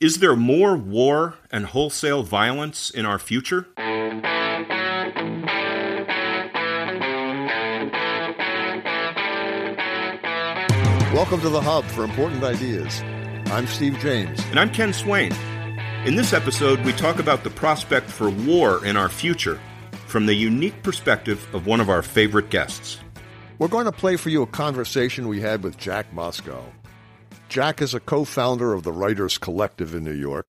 Is there more war and wholesale violence in our future? Welcome to the Hub for Important Ideas. I'm Steve James. And I'm Ken Swain. In this episode, we talk about the prospect for war in our future from the unique perspective of one of our favorite guests. We're going to play for you a conversation we had with Jack Moscou. Jack is a co founder of the Writers Collective in New York.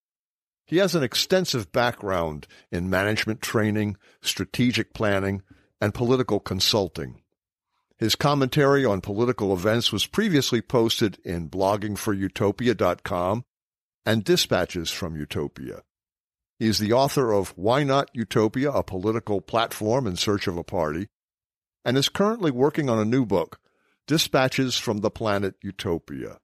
He has an extensive background in management training, strategic planning, and political consulting. His commentary on political events was previously posted in bloggingforutopia.com and Dispatches from Utopia. He is the author of Why Not Utopia, a political platform in search of a party, and is currently working on a new book, Dispatches from the Planet Utopia.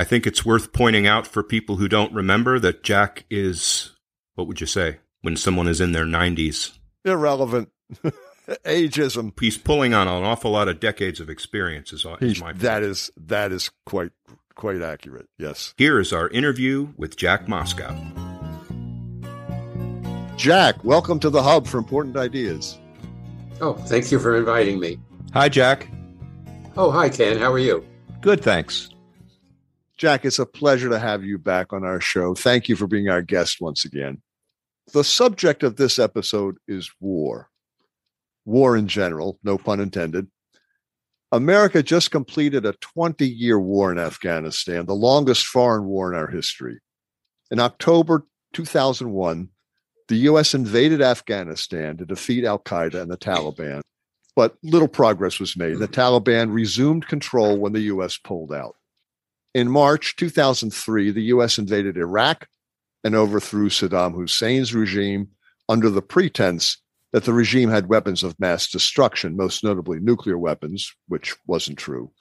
I think it's worth pointing out for people who don't remember that Jack is, what would you say, when someone is in their 90s? Irrelevant. ageism. He's pulling on an awful lot of decades of experience. Is, is my that is that is quite quite accurate. Yes. Here is our interview with Jack Moscou. Jack, welcome to the Hub for Important Ideas. Oh, thank you for inviting me. Hi, Jack. Oh, hi, Ken. How are you? Good, thanks. Jack, it's a pleasure to have you back on our show. Thank you for being our guest once again. The subject of this episode is war war in general, no pun intended. America just completed a 20 year war in Afghanistan, the longest foreign war in our history. In October 2001, the U.S. invaded Afghanistan to defeat Al Qaeda and the Taliban, but little progress was made. The Taliban resumed control when the U.S. pulled out. In March 2003, the U.S. invaded Iraq and overthrew Saddam Hussein's regime under the pretense that the regime had weapons of mass destruction, most notably nuclear weapons, which wasn't true.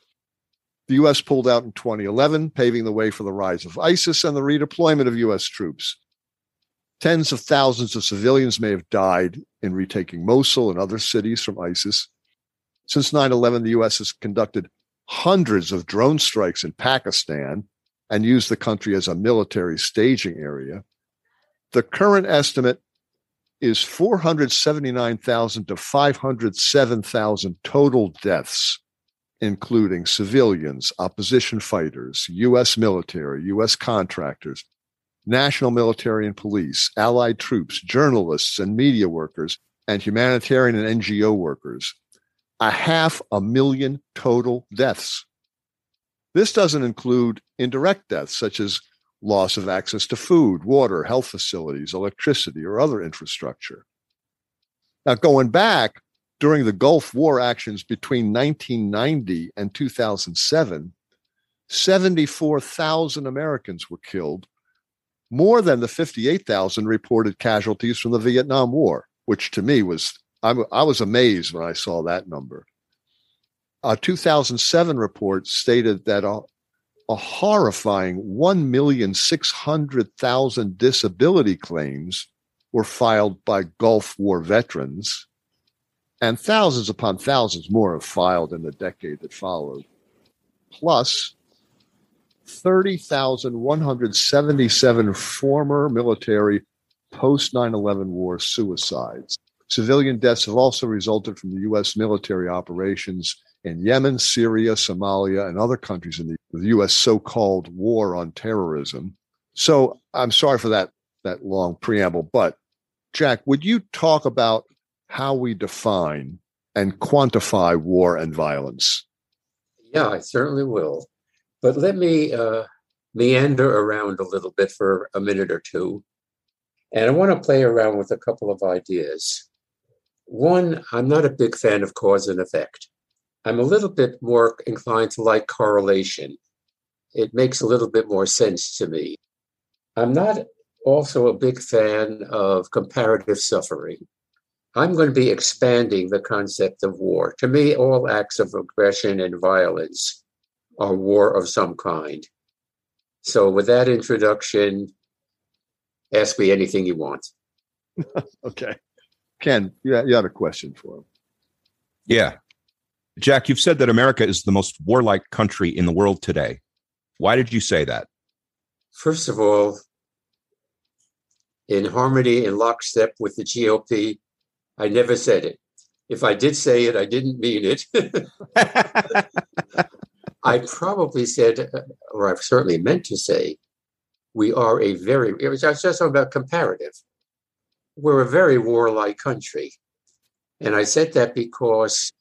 The U.S. pulled out in 2011, paving the way for the rise of ISIS and the redeployment of U.S. troops. Tens of thousands of civilians may have died in retaking Mosul and other cities from ISIS. Since 9 11, the U.S. has conducted hundreds of drone strikes in Pakistan and used the country as a military staging area. The current estimate is 479,000 to 507,000 total deaths, including civilians, opposition fighters, U.S. military, U.S. contractors, national military and police, allied troops, journalists and media workers, and humanitarian and NGO workers. A half a million total deaths. This doesn't include indirect deaths, such as loss of access to food, water, health facilities, electricity, or other infrastructure. Now, going back during the Gulf War actions between 1990 and 2007, 74,000 Americans were killed, more than the 58,000 reported casualties from the Vietnam War, which to me was, I, I was amazed when I saw that number. A 2007 report stated that a horrifying 1,600,000 disability claims were filed by Gulf War veterans, and thousands upon thousands more have filed in the decade that followed. Plus, 30,177 former military post 9 11 war suicides. Civilian deaths have also resulted from the U.S. military operations in Yemen, Syria, Somalia, and other countries in the, the U.S. so-called war on terrorism. So I'm sorry for that that long preamble, but Jack, would you talk about how we define and quantify war and violence? Yeah, I certainly will. But let me uh, meander around a little bit for a minute or two. And I want to play around with a couple of ideas. One, I'm not a big fan of cause and effect. I'm a little bit more inclined to like correlation. It makes a little bit more sense to me. I'm not also a big fan of comparative suffering. I'm going to be expanding the concept of war. To me, all acts of aggression and violence are war of some kind. So, with that introduction, ask me anything you want. okay. Ken, you had a question for him. Yeah. Jack, you've said that America is the most warlike country in the world today. Why did you say that? First of all, in harmony and lockstep with the GOP. I never said it. If I did say it, I didn't mean it. I probably said, or I've certainly meant to say, we are a very, it was just talking about comparative. We're a very warlike country. And I said that because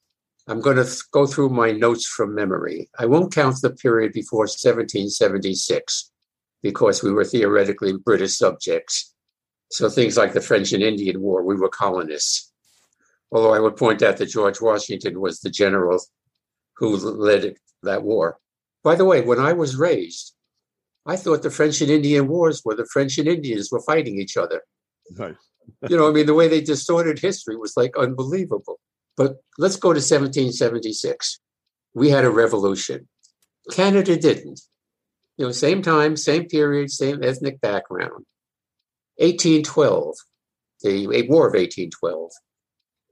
I'm going to go through my notes from memory. I won't count the period before 1776 because we were theoretically British subjects. So things like the French and Indian War, we were colonists. Although I would point out that George Washington was the general who led that war. By the way, when I was raised, I thought the French and Indian Wars were the French and Indians were fighting each other. Nice. You know, I mean, the way they distorted history was like unbelievable. But let's go to 1776. We had a revolution. Canada didn't. You know, same time, same period, same ethnic background. 1812, the War of 1812.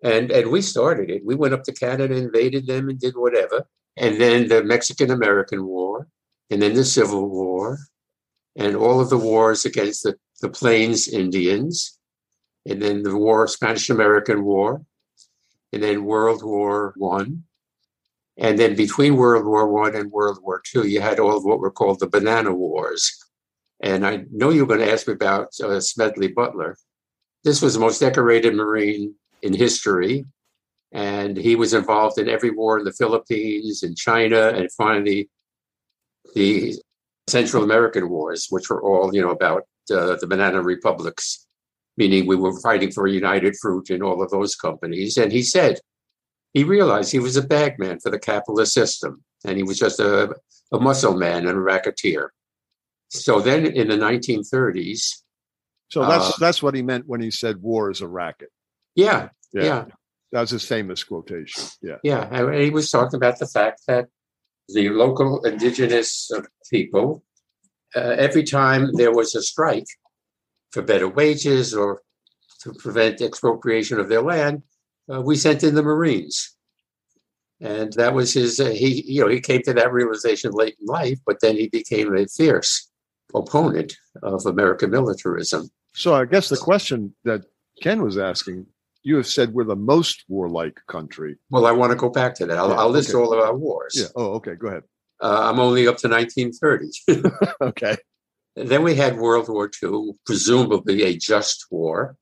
And, and we started it. We went up to Canada, invaded them, and did whatever. And then the Mexican American War, and then the Civil War, and all of the wars against the, the Plains Indians, and then the War, Spanish American War, and then World War One. And then between World War One and World War Two, you had all of what were called the Banana Wars. And I know you're going to ask me about uh, Smedley Butler. This was the most decorated Marine in history. And he was involved in every war in the Philippines and China, and finally the Central American wars, which were all, you know, about uh, the banana republics, meaning we were fighting for United Fruit and all of those companies. And he said he realized he was a bagman for the capitalist system, and he was just a, a muscle man and a racketeer. So then in the 1930s. So that's uh, that's what he meant when he said war is a racket. Yeah, yeah. yeah. That was his famous quotation. Yeah. Yeah. And he was talking about the fact that the local indigenous people, uh, every time there was a strike for better wages or to prevent expropriation of their land, uh, we sent in the Marines. And that was his, uh, he, you know, he came to that realization late in life, but then he became a fierce opponent of American militarism. So I guess the question that Ken was asking you have said we're the most warlike country. Well, I want to go back to that. I'll, yeah, I'll list okay. all of our wars. Yeah. Oh, okay. Go ahead. Uh, I'm only up to 1930. okay. Then we had World War II, presumably a just war.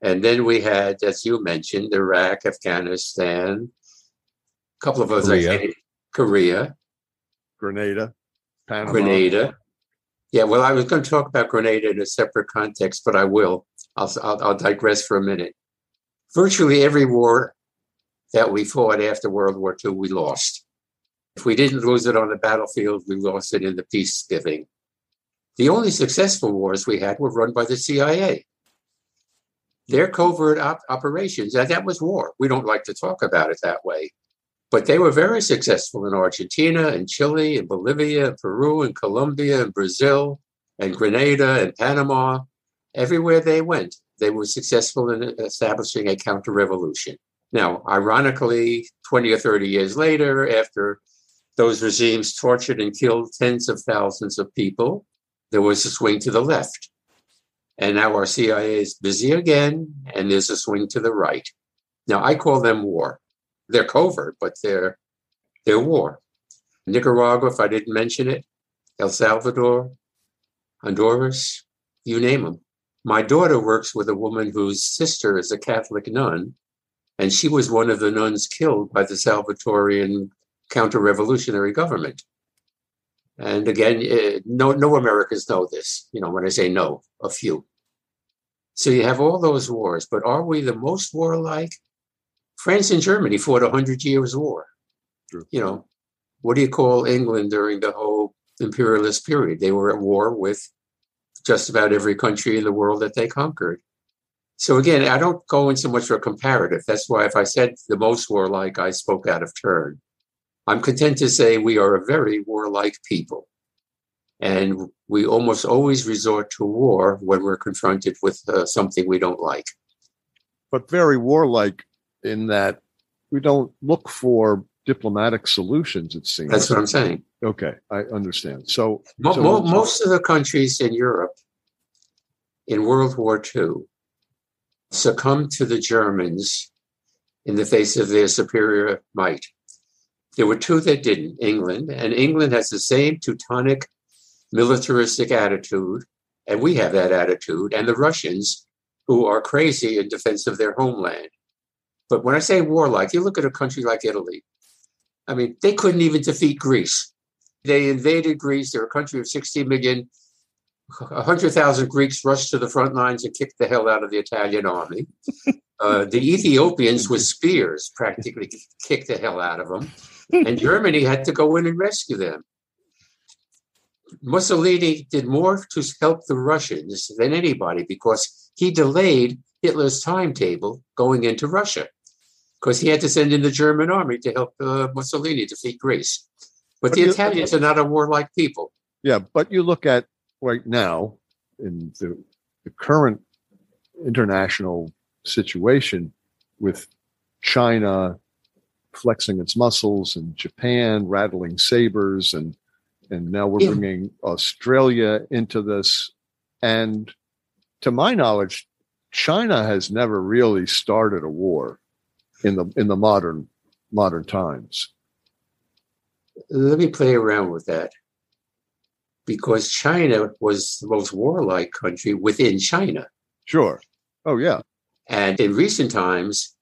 And then we had, as you mentioned, Iraq, Afghanistan, a couple of others, Korea, Korea Grenada, Panama. Grenada. Yeah, well, I was going to talk about Grenada in a separate context, but I will. I'll, I'll, I'll digress for a minute virtually every war that we fought after World War II, we lost. If we didn't lose it on the battlefield, we lost it in the peace-giving. The only successful wars we had were run by the CIA. Their covert op- operations, and that was war. We don't like to talk about it that way. But they were very successful in Argentina and Chile and Bolivia and Peru and Colombia and Brazil and Grenada and Panama. Everywhere they went, they were successful in establishing a counter revolution. Now, ironically, 20 or 30 years later, after those regimes tortured and killed tens of thousands of people, there was a swing to the left. And now our CIA is busy again, and there's a swing to the right. Now, I call them war. They're covert, but they're, they're war. Nicaragua, if I didn't mention it, El Salvador, Honduras, you name them. My daughter works with a woman whose sister is a Catholic nun, and she was one of the nuns killed by the Salvadorian counter revolutionary government. And again, eh, no, no Americans know this. You know, when I say no, a few. So you have all those wars, but are we the most warlike? France and Germany fought a hundred years war. True. You know, what do you call England during the whole imperialist period? They were at war with just about every country in the world that they conquered. So again, I don't go in so much for a comparative. That's why if I said the most warlike, I spoke out of turn. I'm content to say we are a very warlike people. And we almost always resort to war when we're confronted with uh, something we don't like. But very warlike in that we don't look for diplomatic solutions, it seems. That's what I'm saying. Okay, I understand. So, Mo- so mo- most of the countries in Europe in World War II succumbed to the Germans in the face of their superior might. There were two that didn't England, and England has the same Teutonic militaristic attitude, and we have that attitude, and the Russians, who are crazy in defense of their homeland. But when I say warlike, you look at a country like Italy. I mean, they couldn't even defeat Greece. They invaded Greece. They're a country of 60 million. 100,000 Greeks rushed to the front lines and kicked the hell out of the Italian army. Uh, the Ethiopians with spears practically kicked the hell out of them. And Germany had to go in and rescue them. Mussolini did more to help the Russians than anybody because he delayed Hitler's timetable going into Russia because he had to send in the German army to help uh, Mussolini defeat Greece. But, but the you, Italians are not a warlike people. Yeah, but you look at right now in the, the current international situation with China flexing its muscles and Japan rattling sabers and and now we're yeah. bringing Australia into this and to my knowledge China has never really started a war in the in the modern modern times let me play around with that because China was the most warlike country within China. Sure. Oh, yeah. And in recent times,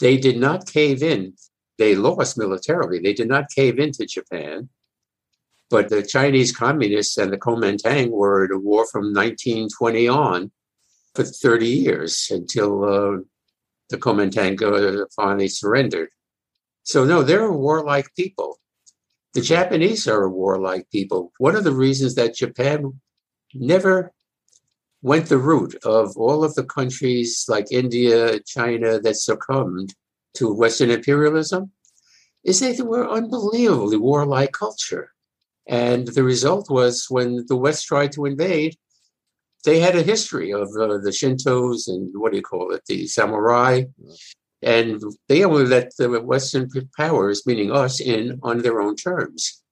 they did not cave in. They lost militarily. They did not cave into Japan. But the Chinese communists and the Kuomintang were at a war from 1920 on for 30 years until uh, the Kuomintang finally surrendered. So, no, they're a warlike people. The Japanese are a warlike people. One of the reasons that Japan never went the route of all of the countries like India, China that succumbed to Western imperialism is that they were unbelievably warlike culture. And the result was when the West tried to invade, they had a history of uh, the Shintos and what do you call it, the samurai, and they only let the Western powers, meaning us, in on their own terms.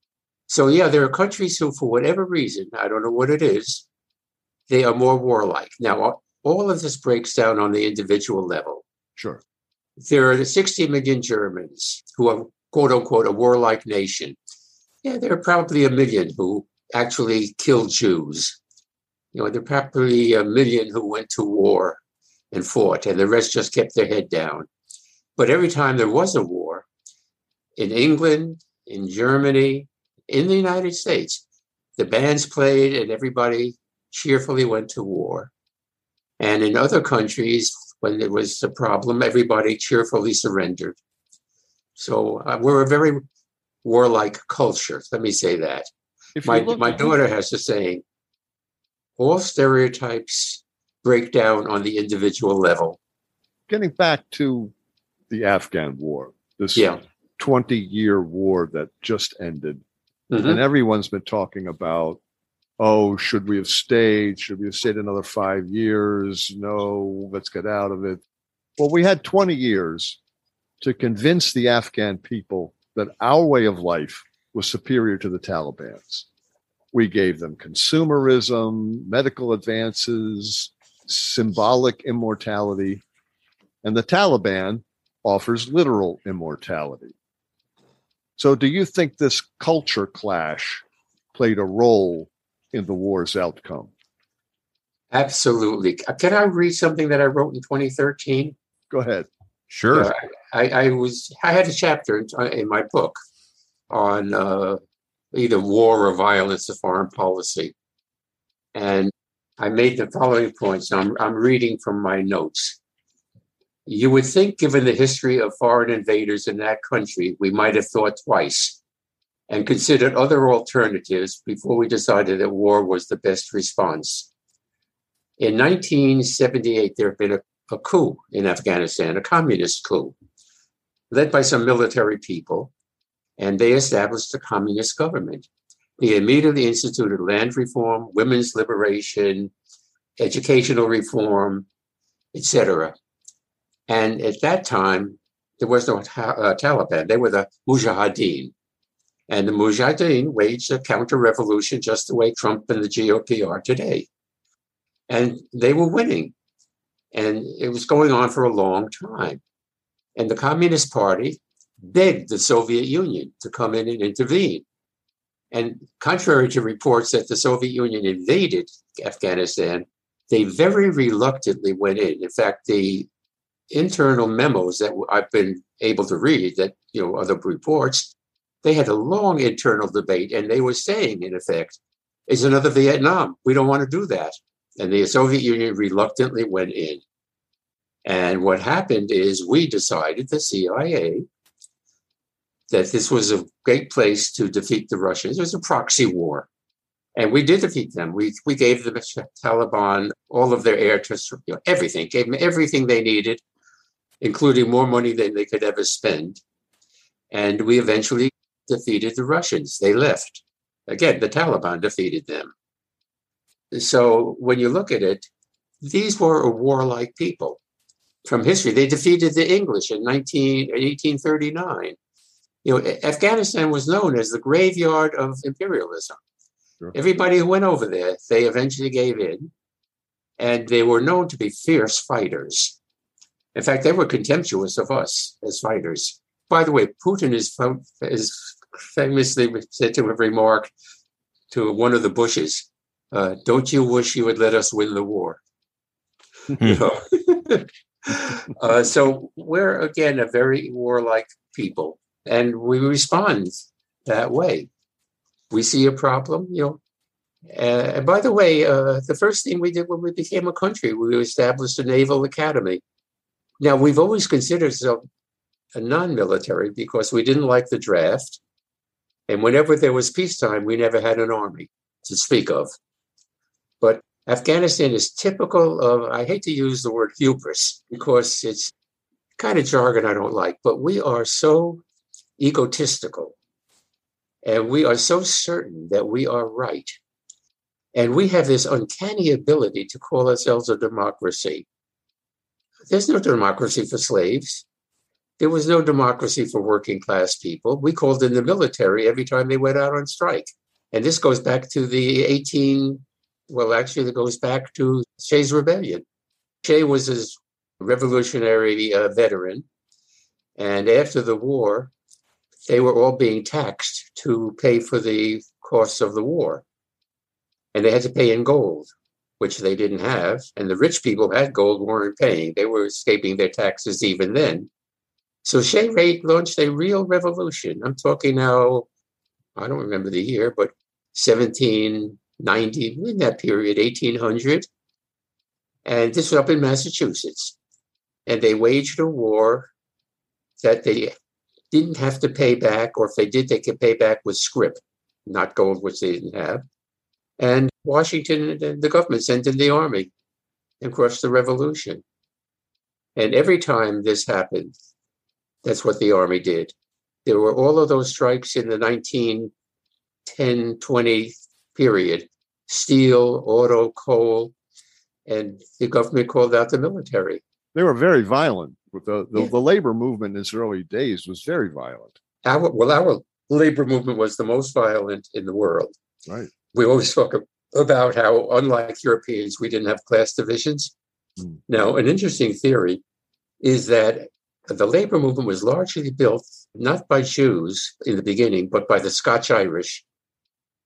So, yeah, there are countries who, for whatever reason, I don't know what it is, they are more warlike. Now, all of this breaks down on the individual level. Sure. There are 60 million Germans who are, quote unquote, a warlike nation. Yeah, there are probably a million who actually killed Jews. You know, there are probably a million who went to war and fought, and the rest just kept their head down. But every time there was a war in England, in Germany, in the United States, the bands played and everybody cheerfully went to war. And in other countries, when there was a problem, everybody cheerfully surrendered. So uh, we're a very warlike culture. Let me say that. my my daughter has a saying: all stereotypes break down on the individual level. Getting back to the Afghan war, this yeah. 20 year war that just ended. Mm-hmm. And everyone's been talking about, oh, should we have stayed? Should we have stayed another five years? No, let's get out of it. Well, we had 20 years to convince the Afghan people that our way of life was superior to the Taliban's. We gave them consumerism, medical advances, symbolic immortality. And the Taliban offers literal immortality. So, do you think this culture clash played a role in the war's outcome? Absolutely. Can I read something that I wrote in 2013? Go ahead. Sure. Uh, I, I, was I had a chapter in, in my book on uh, either war or violence or foreign policy, and I made the following points. I'm, I'm reading from my notes. You would think, given the history of foreign invaders in that country, we might have thought twice and considered other alternatives before we decided that war was the best response. In 1978, there had been a, a coup in Afghanistan, a communist coup, led by some military people, and they established a communist government. They immediately instituted land reform, women's liberation, educational reform, etc. And at that time, there was no uh, Taliban. They were the Mujahideen. And the Mujahideen waged a counter revolution just the way Trump and the GOP are today. And they were winning. And it was going on for a long time. And the Communist Party begged the Soviet Union to come in and intervene. And contrary to reports that the Soviet Union invaded Afghanistan, they very reluctantly went in. In fact, the internal memos that I've been able to read, that you know other reports, they had a long internal debate, and they were saying, in effect, "It's another Vietnam. We don't want to do that." And the Soviet Union reluctantly went in. And what happened is we decided, the CIA, that this was a great place to defeat the Russians. It was a proxy war. And we did defeat them. We, we gave the Taliban all of their air to you know, everything, gave them everything they needed, including more money than they could ever spend. And we eventually defeated the Russians. They left. Again, the Taliban defeated them. So when you look at it, these were a warlike people from history. They defeated the English in 19, 1839. You know, Afghanistan was known as the graveyard of imperialism. Sure. Everybody who went over there, they eventually gave in, and they were known to be fierce fighters. In fact, they were contemptuous of us as fighters. By the way, Putin is, is famously said to have remarked to one of the Bushes, uh, "Don't you wish you would let us win the war?" you know? uh, so we're again a very warlike people, and we respond that way we see a problem, you know. Uh, and by the way, uh, the first thing we did when we became a country, we established a naval academy. Now, we've always considered non military because we didn't like the draft. And whenever there was peacetime, we never had an army to speak of. But Afghanistan is typical of, I hate to use the word hubris because it's kind of jargon I don't like, but we are so egotistical and we are so certain that we are right. And we have this uncanny ability to call ourselves a democracy. There's no democracy for slaves. There was no democracy for working class people. We called in the military every time they went out on strike. And this goes back to the 18, well, actually, it goes back to Shays Rebellion. Shay was a revolutionary uh, veteran. And after the war, they were all being taxed to pay for the costs of the war. And they had to pay in gold, which they didn't have. And the rich people had gold, weren't paying. They were escaping their taxes even then. So Shay Rate launched a real revolution. I'm talking now, I don't remember the year, but 1790, in that period, 1800. And this was up in Massachusetts. And they waged a war that they didn't have to pay back, or if they did, they could pay back with scrip, not gold, which they didn't have. And Washington and the government sent in the army and crushed the revolution. And every time this happened, that's what the army did. There were all of those strikes in the 1910 20 period steel, auto, coal, and the government called out the military. They were very violent. The, the, yeah. the labor movement in its early days was very violent. Our, well, our labor movement was the most violent in the world. Right. We always talk about how, unlike Europeans, we didn't have class divisions. Mm. Now, an interesting theory is that the labor movement was largely built not by Jews in the beginning, but by the Scotch Irish.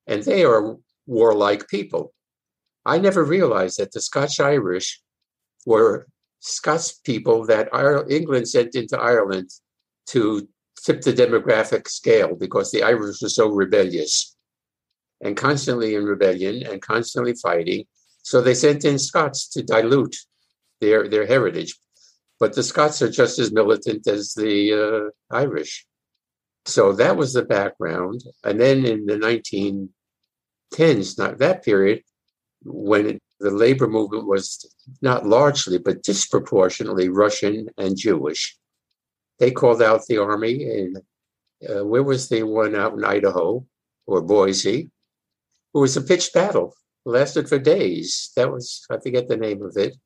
And they are warlike people. I never realized that the Scotch Irish were Scots people that England sent into Ireland to tip the demographic scale because the Irish were so rebellious and constantly in rebellion and constantly fighting. So they sent in Scots to dilute their, their heritage. But the Scots are just as militant as the uh, Irish. So that was the background. And then in the 1910s, not that period, when the labor movement was not largely, but disproportionately Russian and Jewish. They called out the army, and uh, where was the one out in Idaho or Boise? It was a pitched battle, it lasted for days. That was, I forget the name of it.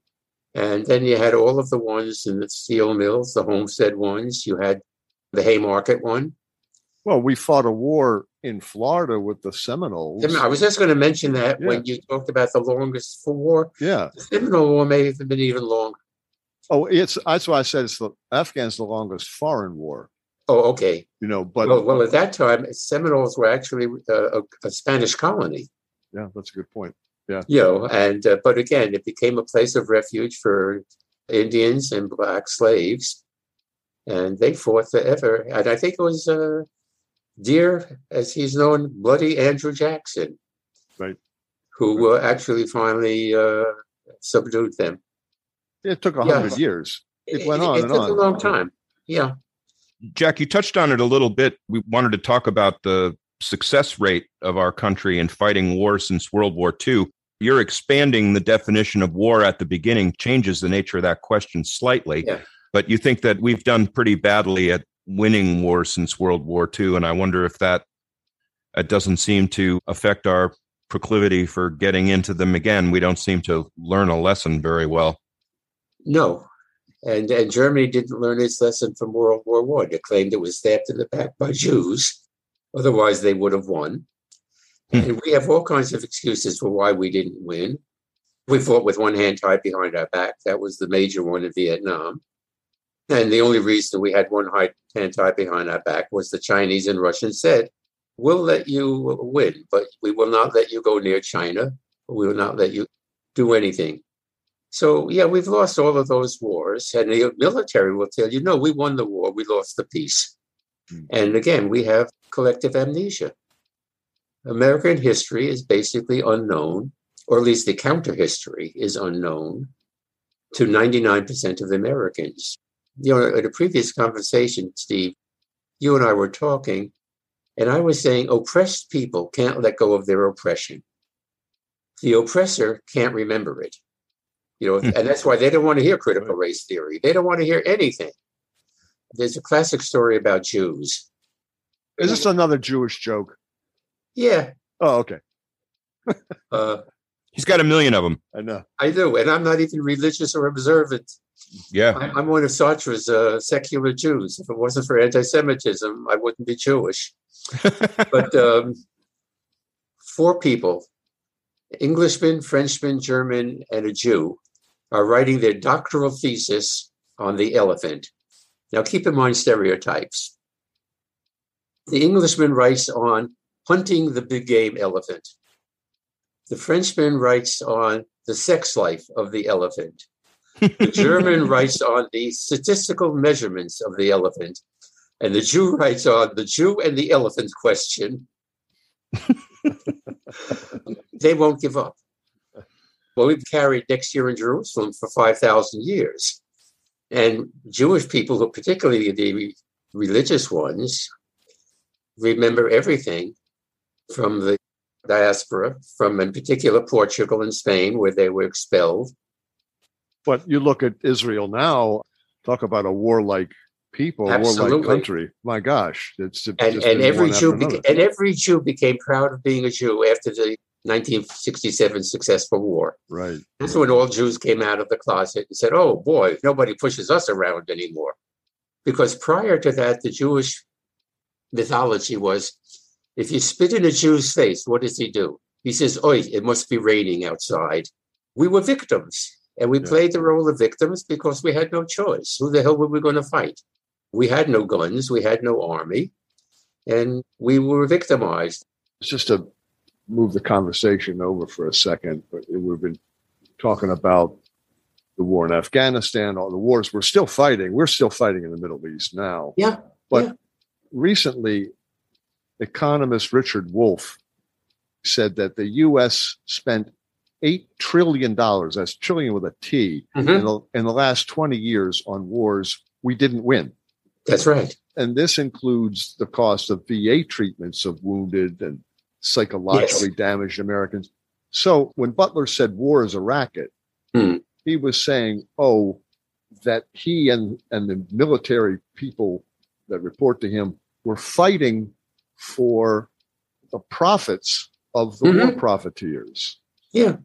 And then you had all of the ones in the steel mills, the homestead ones. You had the Haymarket one. Well, we fought a war in Florida with the Seminoles. I was just going to mention that Yeah. when you talked about the longest war, Yeah. the Seminole War may have been even longer. Oh, it's that's why I said it's the Afghan's the longest foreign war. Oh, okay. You know, but well, well, at that time, Seminoles were actually uh, a, a Spanish colony. yeah, that's a good point. You know, and uh, but again, it became a place of refuge for Indians and black slaves, and they fought forever. And I think it was uh, dear, as he's known, Bloody Andrew Jackson, Right. who uh, actually finally uh, subdued them. It took a Yeah. hundred years. It went on It, and took on. a long time. Yeah. Jack, you touched on it a little bit. We wanted to talk about the success rate of our country in fighting war since World War II. You're expanding the definition of war at the beginning, changes the nature of that question slightly. Yeah. But you think that we've done pretty badly at winning war since World War II. And I wonder if that it doesn't seem to affect our proclivity for getting into them again. We don't seem to learn a lesson very well. No. And, and Germany didn't learn its lesson from World War One. It claimed it was stabbed in the back by Jews. Otherwise, they would have won. Hmm. And we have all kinds of excuses for why we didn't win. We fought with one hand tied behind our back. That was the major one in Vietnam. And the only reason we had one hand tied behind our back was the Chinese and Russians said, We'll let you win, but we will not let you go near China. We will not let you do anything. So, yeah, we've lost all of those wars. And the military will tell you, no, we won the war, we lost the peace. Hmm. And again, we have collective amnesia. American history is basically unknown, or at least the counter history is unknown to 99% of Americans. You know, in a previous conversation, Steve, you and I were talking, and I was saying oppressed people can't let go of their oppression. The oppressor can't remember it. You know, hmm. and that's why they don't want to hear critical race theory. They don't want to hear anything. There's a classic story about Jews. Is this another Jewish joke? Yeah, Oh, okay. uh, He's got a million of them. I know. I do, and I'm not even religious or observant. Yeah. I- I'm one of Sartre's uh, secular Jews. If it wasn't for anti-Semitism, I wouldn't be Jewish. But um, four people, Englishman, Frenchman, German, and a Jew, are writing their doctoral thesis on the elephant. Now, keep in mind stereotypes. The Englishman writes on hunting the big game elephant. The Frenchman writes on the sex life of the elephant. The German writes on the statistical measurements of the elephant. And the Jew writes on the Jew and the elephant question. they won't give up. Well, we've carried next year in Jerusalem for 5,000 years. And Jewish people, particularly the religious ones, remember everything from the diaspora, from in particular Portugal and Spain, where they were expelled. But you look at Israel now, talk about a warlike people, a warlike Absolutely. country. My gosh, it's and, and every Jew beca- and every Jew became proud of being a Jew after the 1967 successful war. right. That's when all Jews came out of the closet and said, "Oh boy, nobody pushes us around anymore." Because prior to that, the Jewish mythology was, if you spit in a Jew's face, what does he do? He says, "Oi, it must be raining outside." We were victims, and we Yeah. played the role of victims because we had no choice. Who the hell were we going to fight? We had no guns, we had no army, and we were victimized. just to move the conversation over for a second, but we've been talking about the war in Afghanistan, all the wars we're still fighting. We're still fighting in the Middle East now. Yeah, But yeah. Recently, economist Richard Wolff said that the U.S. spent $8 trillion, that's trillion with a T, Mhm. in, the, in the last 20 years on wars we didn't win. That's right. and this includes the cost of VA treatments of wounded and psychologically damaged Americans. So when Butler said war is a racket, Hmm. he was saying, oh, that he and, and the military people that report to him were fighting for the profits of the war profiteers. Yeah.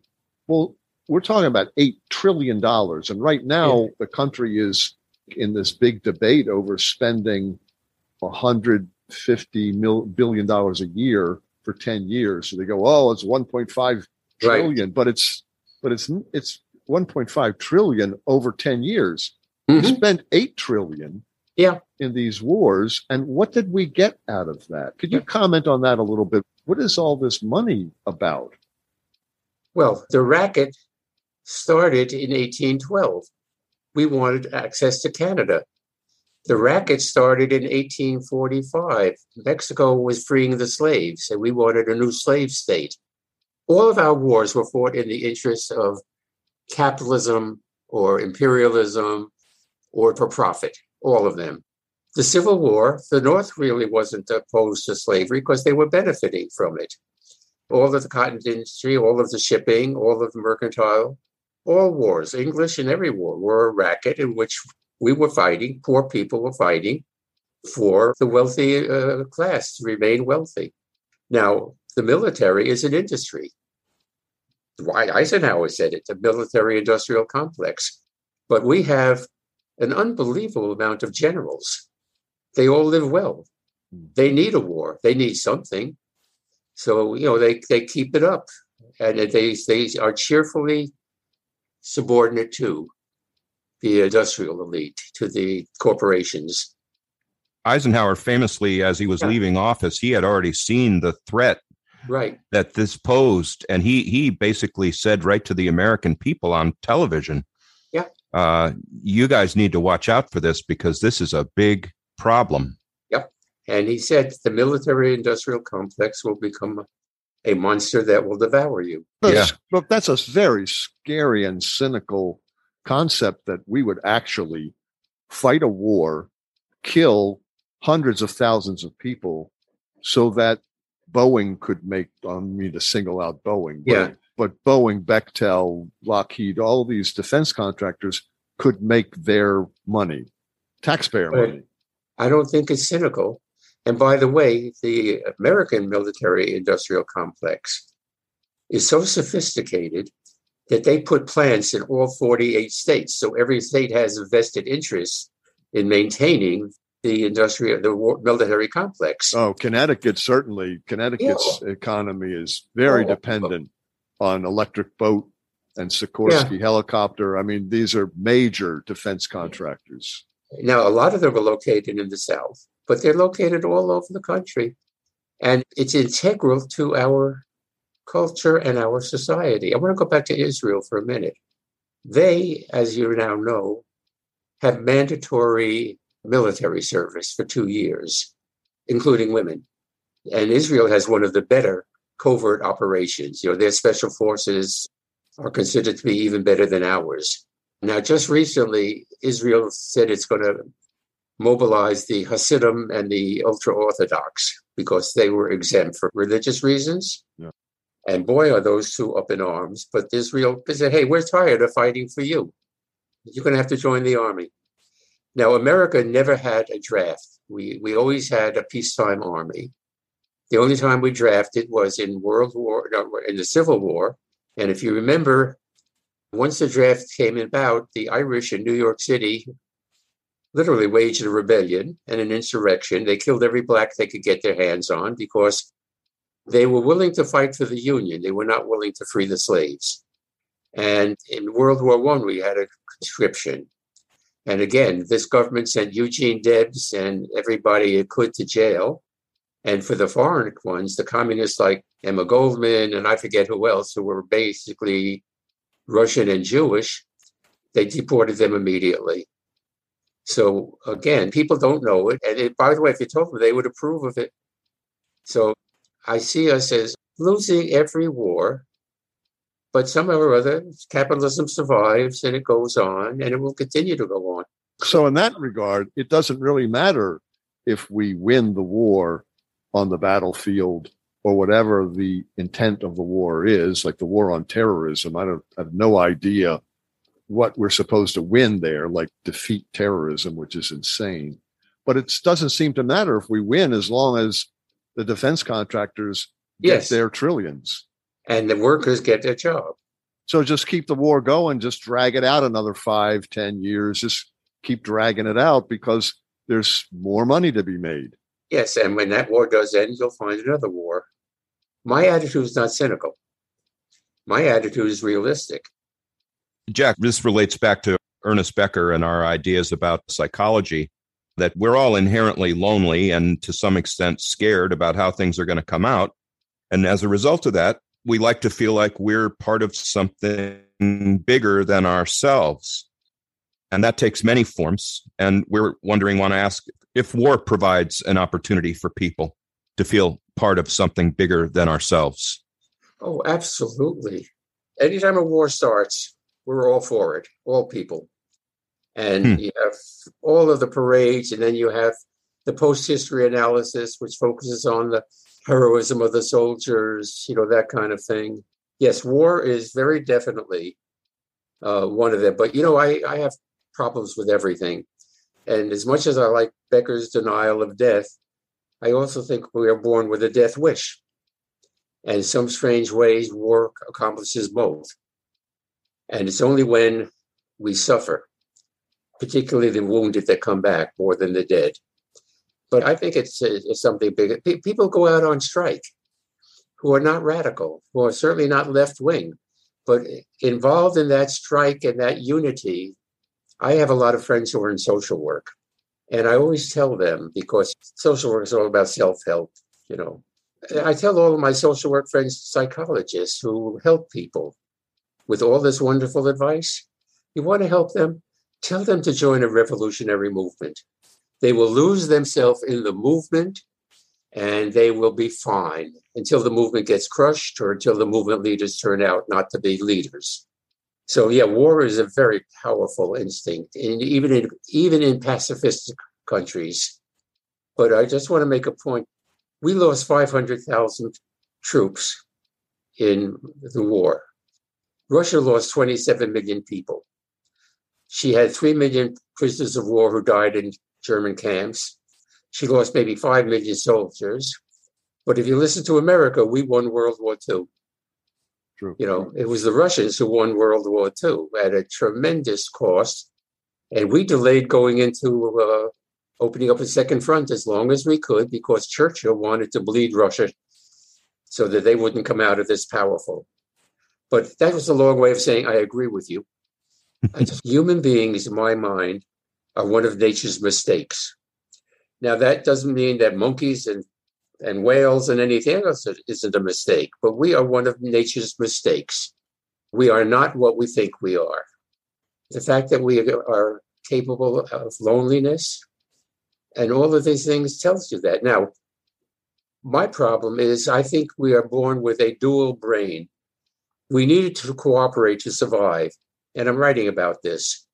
Well, we're talking about $8 trillion. And right now, the country is in this big debate over spending a hundred fifty mil, billion dollars a year for ten years. So they go, oh, it's one point five trillion, right. but it's but it's it's one point five trillion over ten years. Mm-hmm. We spent eight trillion yeah. in these wars. And what did we get out of that? Could you comment on that a little bit? What is all this money about? Well, the racket started in 1812. We wanted access to Canada. The racket started in 1845. Mexico was freeing the slaves, and we wanted a new slave state. All of our wars were fought in the interest of capitalism or imperialism or for profit all of them. The Civil War, the North really wasn't opposed to slavery because they were benefiting from it. All of the cotton industry, all of the shipping, all of the mercantile, all wars, English and every war, were a racket in which we were fighting, poor people were fighting for the wealthy uh, class to remain wealthy. Now, the military is an industry. Why Eisenhower said it, the military industrial complex. But we have an unbelievable amount of generals. They all live well. Hmm. They need a war. They need something. So you know they they keep it up, and they they are cheerfully subordinate to the industrial elite, to the corporations. Eisenhower famously, as he was yeah. leaving office, he had already seen the threat right that this posed, and he he basically said right to the American people on television, uh, you guys need to watch out for this because this is a big problem. Yep. And he said the military industrial complex will become a monster that will devour you. yeah. But that's a very scary and cynical concept that we would actually fight a war, kill hundreds of thousands of people so that Boeing could make, I don't mean to single out Boeing, but yeah but Boeing, Bechtel, Lockheed, all these defense contractors could make their money, taxpayer but money. I don't think it's cynical. And by the way, the American military industrial complex is so sophisticated that they put plants in all 48 states. So every state has a vested interest in maintaining the industrial, the war, military complex. Oh, Connecticut certainly. Connecticut's yeah. economy is very oh, oh, oh. dependent on Electric Boat and Sikorsky yeah. helicopter. I mean, these are major defense contractors. Now, a lot of them are located in the South, but they're located all over the country. And it's integral to our culture and our society. I want to go back to Israel for a minute. They, as you now know, have mandatory military service for two years, including women. And Israel has one of the better covert operations. You know, their special forces are considered to be even better than ours. Now, just recently, Israel said it's going to mobilize the Hasidim and the ultra Orthodox because they were exempt for religious reasons. Yeah. And boy, are those two up in arms. But Israel said, hey, we're tired of fighting for you. You're going to have to join the army. Now, America never had a draft. We, we always had a peacetime army. The only time we drafted was in World War, no, in the Civil War. And if you remember, once the draft came about, the Irish in New York City literally waged a rebellion and an insurrection. They killed every black they could get their hands on because they were willing to fight for the Union. They were not willing to free the slaves. And in World War One, we had a conscription. And again, this government sent Eugene Debs and everybody it could to jail. And for the foreign ones, the communists like Emma Goldman and I forget who else, who were basically Russian and Jewish, they deported them immediately. So again, people don't know it. And it, by the way, if you told them, they would approve of it. So I see us as losing every war, but somehow or other, capitalism survives and it goes on and it will continue to go on. So, in that regard, it doesn't really matter if we win the war on the battlefield or whatever the intent of the war is, like the war on terrorism. I don't I have no idea what we're supposed to win there, like defeat terrorism, which is insane. But it doesn't seem to matter if we win as long as the defense contractors yes. get their trillions. And the workers get their job. So just keep the war going, just drag it out another five, ten years, just keep dragging it out because there's more money to be made. Yes, and when that war does end, you'll find another war. My attitude is not cynical. My attitude is realistic. Jack, this relates back to Ernest Becker and our ideas about psychology that we're all inherently lonely and to some extent scared about how things are going to come out. And as a result of that, we like to feel like we're part of something bigger than ourselves. And that takes many forms. And we're wondering, want to ask if war provides an opportunity for people to feel part of something bigger than ourselves. Oh, absolutely. Anytime a war starts, we're all for it, all people. And hmm. you have all of the parades, and then you have the post history analysis, which focuses on the heroism of the soldiers, you know, that kind of thing. Yes, war is very definitely uh, one of them. But, you know, I, I have problems with everything. And as much as I like Becker's denial of death, I also think we are born with a death wish. And in some strange ways, war accomplishes both. And it's only when we suffer, particularly the wounded that come back more than the dead. But I think it's, it's something big. People go out on strike who are not radical, who are certainly not left wing, but involved in that strike and that unity. I have a lot of friends who are in social work. And I always tell them, because social work is all about self help, you know. I tell all of my social work friends, psychologists who help people with all this wonderful advice. You want to help them? Tell them to join a revolutionary movement. They will lose themselves in the movement and they will be fine until the movement gets crushed or until the movement leaders turn out not to be leaders. So yeah, war is a very powerful instinct, and even in even in pacifist countries. But I just want to make a point. We lost 500,000 troops in the war. Russia lost 27 million people. She had 3 million prisoners of war who died in German camps. She lost maybe 5 million soldiers. But if you listen to America, we won World War II. True. You know, it was the Russians who won World War II at a tremendous cost. And we delayed going into uh, opening up a second front as long as we could because Churchill wanted to bleed Russia so that they wouldn't come out of this powerful. But that was a long way of saying, I agree with you. human beings, in my mind, are one of nature's mistakes. Now, that doesn't mean that monkeys and and whales and anything else isn't a mistake, but we are one of nature's mistakes. We are not what we think we are. The fact that we are capable of loneliness and all of these things tells you that. Now, my problem is I think we are born with a dual brain. We needed to cooperate to survive. And I'm writing about this.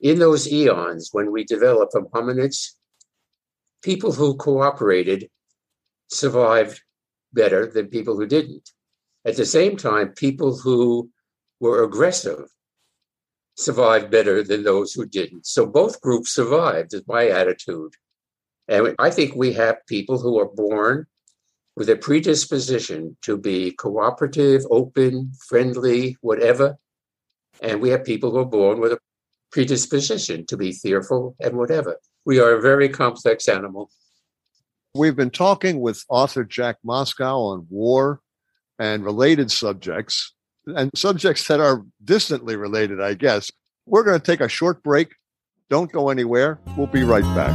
In those eons when we developed from hominids, people who cooperated survived better than people who didn't. At the same time, people who were aggressive survived better than those who didn't. So both groups survived, is my attitude. And I think we have people who are born with a predisposition to be cooperative, open, friendly, whatever. And we have people who are born with a predisposition to be fearful and whatever. We are a very complex animal. We've been talking with author Jack Moscou on war and related subjects, and subjects that are distantly related, I guess. We're going to take a short break. Don't go anywhere. We'll be right back.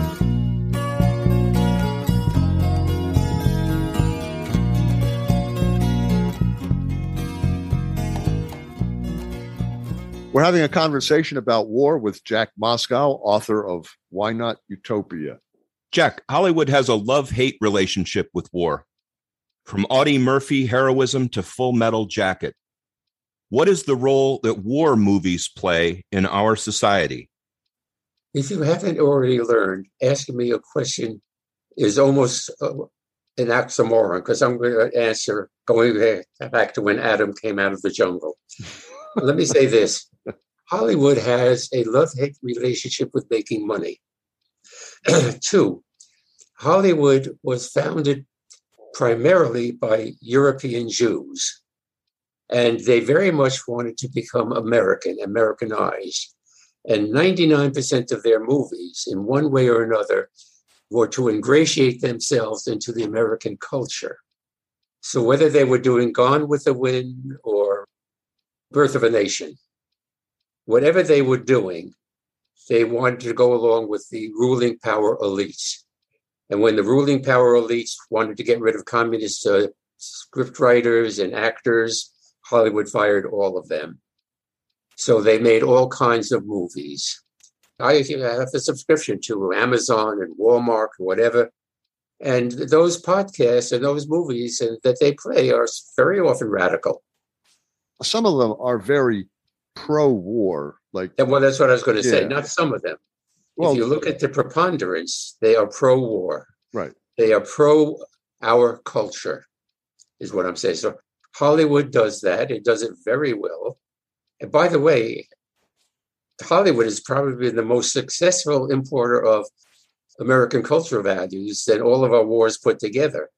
We're having a conversation about war with Jack Moscou, author of Why Not Utopia. Jack, Hollywood has a love hate relationship with war. From Audie Murphy heroism to Full Metal Jacket. What is the role that war movies play in our society? If you haven't already learned, asking me a question is almost uh, an oxymoron because I'm going to answer going back to when Adam came out of the jungle. Let me say this Hollywood has a love hate relationship with making money. Two, Hollywood was founded primarily by European Jews, and they very much wanted to become American, Americanized. And 99% of their movies, in one way or another, were to ingratiate themselves into the American culture. So whether they were doing Gone with the Wind or Birth of a Nation, whatever they were doing, they wanted to go along with the ruling power elites. And when the ruling power elites wanted to get rid of communist uh, scriptwriters and actors, Hollywood fired all of them. So they made all kinds of movies. I have a subscription to Amazon and Walmart or whatever. And those podcasts and those movies that they play are very often radical. Some of them are very pro war. Like, well, that's what I was going to yeah. say. Not some of them. Well, if you look at the preponderance, they are pro war. Right. They are pro our culture, is what I'm saying. So Hollywood does that. It does it very well. And by the way, Hollywood has probably been the most successful importer of American cultural values than all of our wars put together.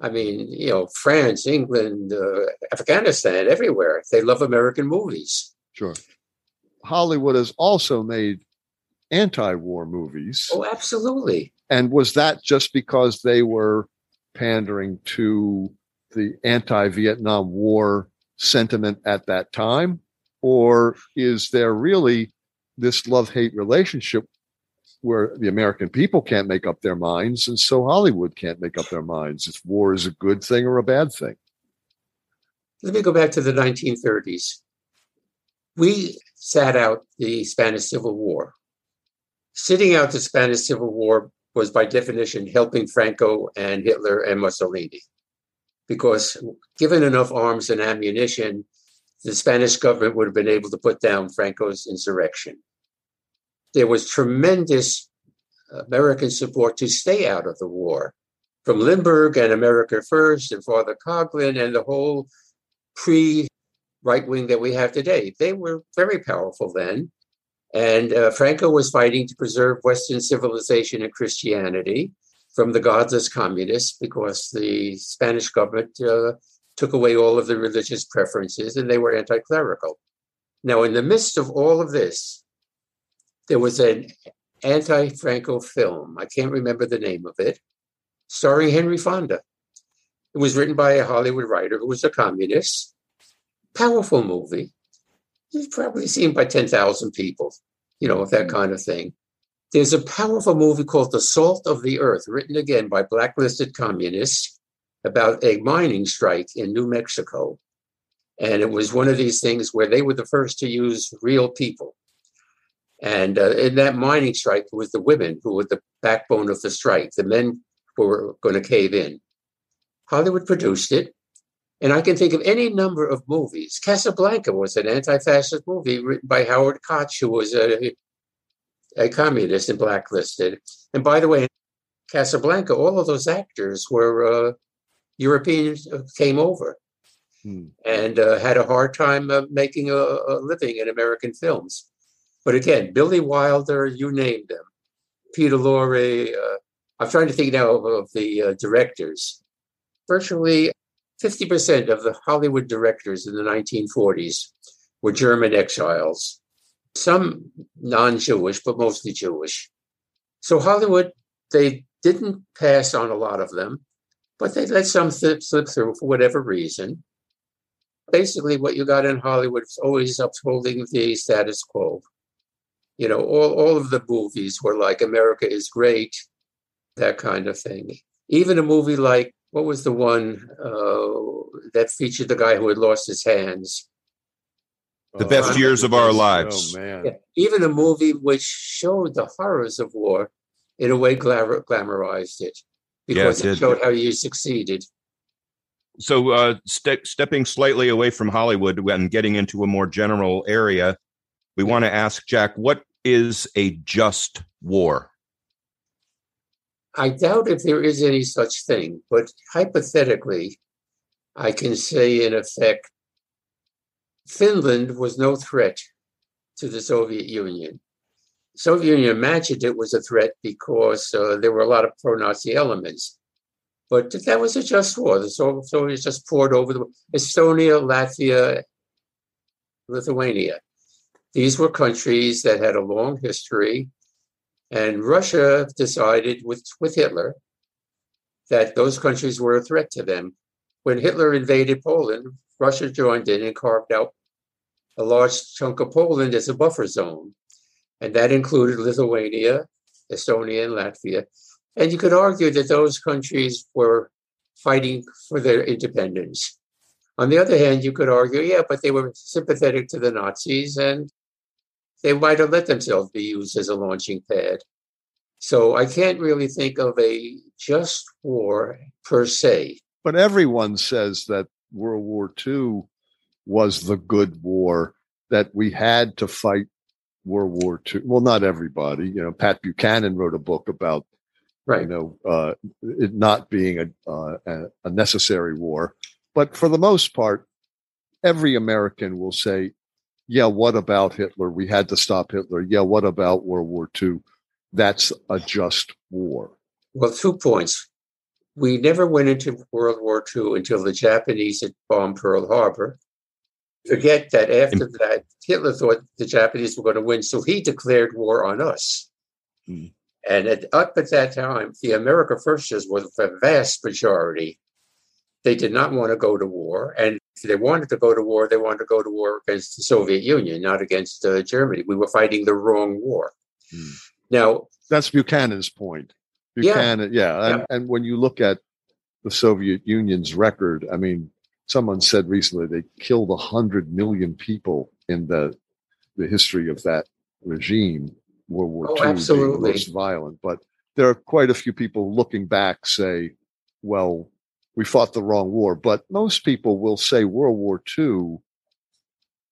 I mean, you know, France, England, uh, Afghanistan, everywhere. They love American movies. Sure. Hollywood has also made anti war movies. Oh, absolutely. And was that just because they were pandering to the anti Vietnam War sentiment at that time? Or is there really this love hate relationship where the American people can't make up their minds, and so Hollywood can't make up their minds if war is a good thing or a bad thing? Let me go back to the 1930s. We sat out the Spanish Civil War. Sitting out the Spanish Civil War was, by definition, helping Franco and Hitler and Mussolini. Because given enough arms and ammunition, the Spanish government would have been able to put down Franco's insurrection. There was tremendous American support to stay out of the war from Lindbergh and America First and Father Coughlin and the whole pre right wing that we have today. They were very powerful then. And uh, Franco was fighting to preserve Western civilization and Christianity from the godless communists because the Spanish government uh, took away all of the religious preferences and they were anti clerical. Now, in the midst of all of this, there was an anti Franco film. I can't remember the name of it, starring Henry Fonda. It was written by a Hollywood writer who was a communist. Powerful movie. It's probably seen by 10,000 people, you know, that mm. kind of thing. There's a powerful movie called The Salt of the Earth, written again by blacklisted communists about a mining strike in New Mexico. And it was one of these things where they were the first to use real people. And uh, in that mining strike, it was the women who were the backbone of the strike. The men were going to cave in. Hollywood produced it. And I can think of any number of movies. Casablanca was an anti fascist movie written by Howard Koch, who was a, a communist and blacklisted. And by the way, Casablanca, all of those actors were uh, Europeans came over hmm. and uh, had a hard time uh, making a, a, living in American films. But again, Billy Wilder, you named them, Peter Lorre. Uh, I'm trying to think now of, of the uh, directors. Virtually 50% of the Hollywood directors in the 1940s were German exiles, some non Jewish, but mostly Jewish. So Hollywood, they didn't pass on a lot of them but they let some slip, slip through for whatever reason. Basically, what you got in Hollywood is always upholding the status quo. You know, all, all of the movies were like America is great, that kind of thing. Even a movie like, what was the one uh, that featured the guy who had lost his hands? The uh, best years of our lives. Oh, man. Yeah. Even a movie which showed the horrors of war in a way glamour, glamorized it because yeah, it, it showed how you succeeded. So, uh, ste- stepping slightly away from Hollywood and getting into a more general area, we want to ask Jack, what is a just war? I doubt if there is any such thing, but hypothetically, I can say in effect, Finland was no threat to the Soviet Union. Soviet Union imagined it was a threat because uh, there were a lot of pro-Nazi elements. But that was a just war. The Soviets just poured over the Estonia, Latvia, Lithuania. These were countries that had a long history. And Russia decided with, with Hitler that those countries were a threat to them. When Hitler invaded Poland, Russia joined in and carved out a large chunk of Poland as a buffer zone. And that included Lithuania, Estonia, and Latvia. And you could argue that those countries were fighting for their independence. On the other hand, you could argue, yeah, but they were sympathetic to the Nazis and they might have let themselves be used as a launching pad. So I can't really think of a just war per se. But everyone says that World War II was the good war, that we had to fight World War II. Well, not everybody. You know, Pat Buchanan wrote a book about, right. you know, uh, it not being a, uh, a necessary war. But for the most part, every American will say, yeah, what about Hitler? We had to stop Hitler. Yeah, what about World War II? That's a just war. Well, two points. We never went into World War II until the Japanese had bombed Pearl Harbor. Forget that after that, Hitler thought the Japanese were going to win, so he declared war on us. Mm. And at, up at that time, the America Firsters were the vast majority. They did not want to go to war. And if they wanted to go to war, they wanted to go to war against the Soviet Union, not against uh, Germany. We were fighting the wrong war. Mm. Now, that's Buchanan's point. Buchanan, yeah. yeah. And, and when you look at the Soviet Union's record, I mean, someone said recently they killed 100 million people in the, the history of that regime, World War oh, II absolutely. being the most violent. But there are quite a few people looking back say, well, we fought the wrong war. But most people will say World War II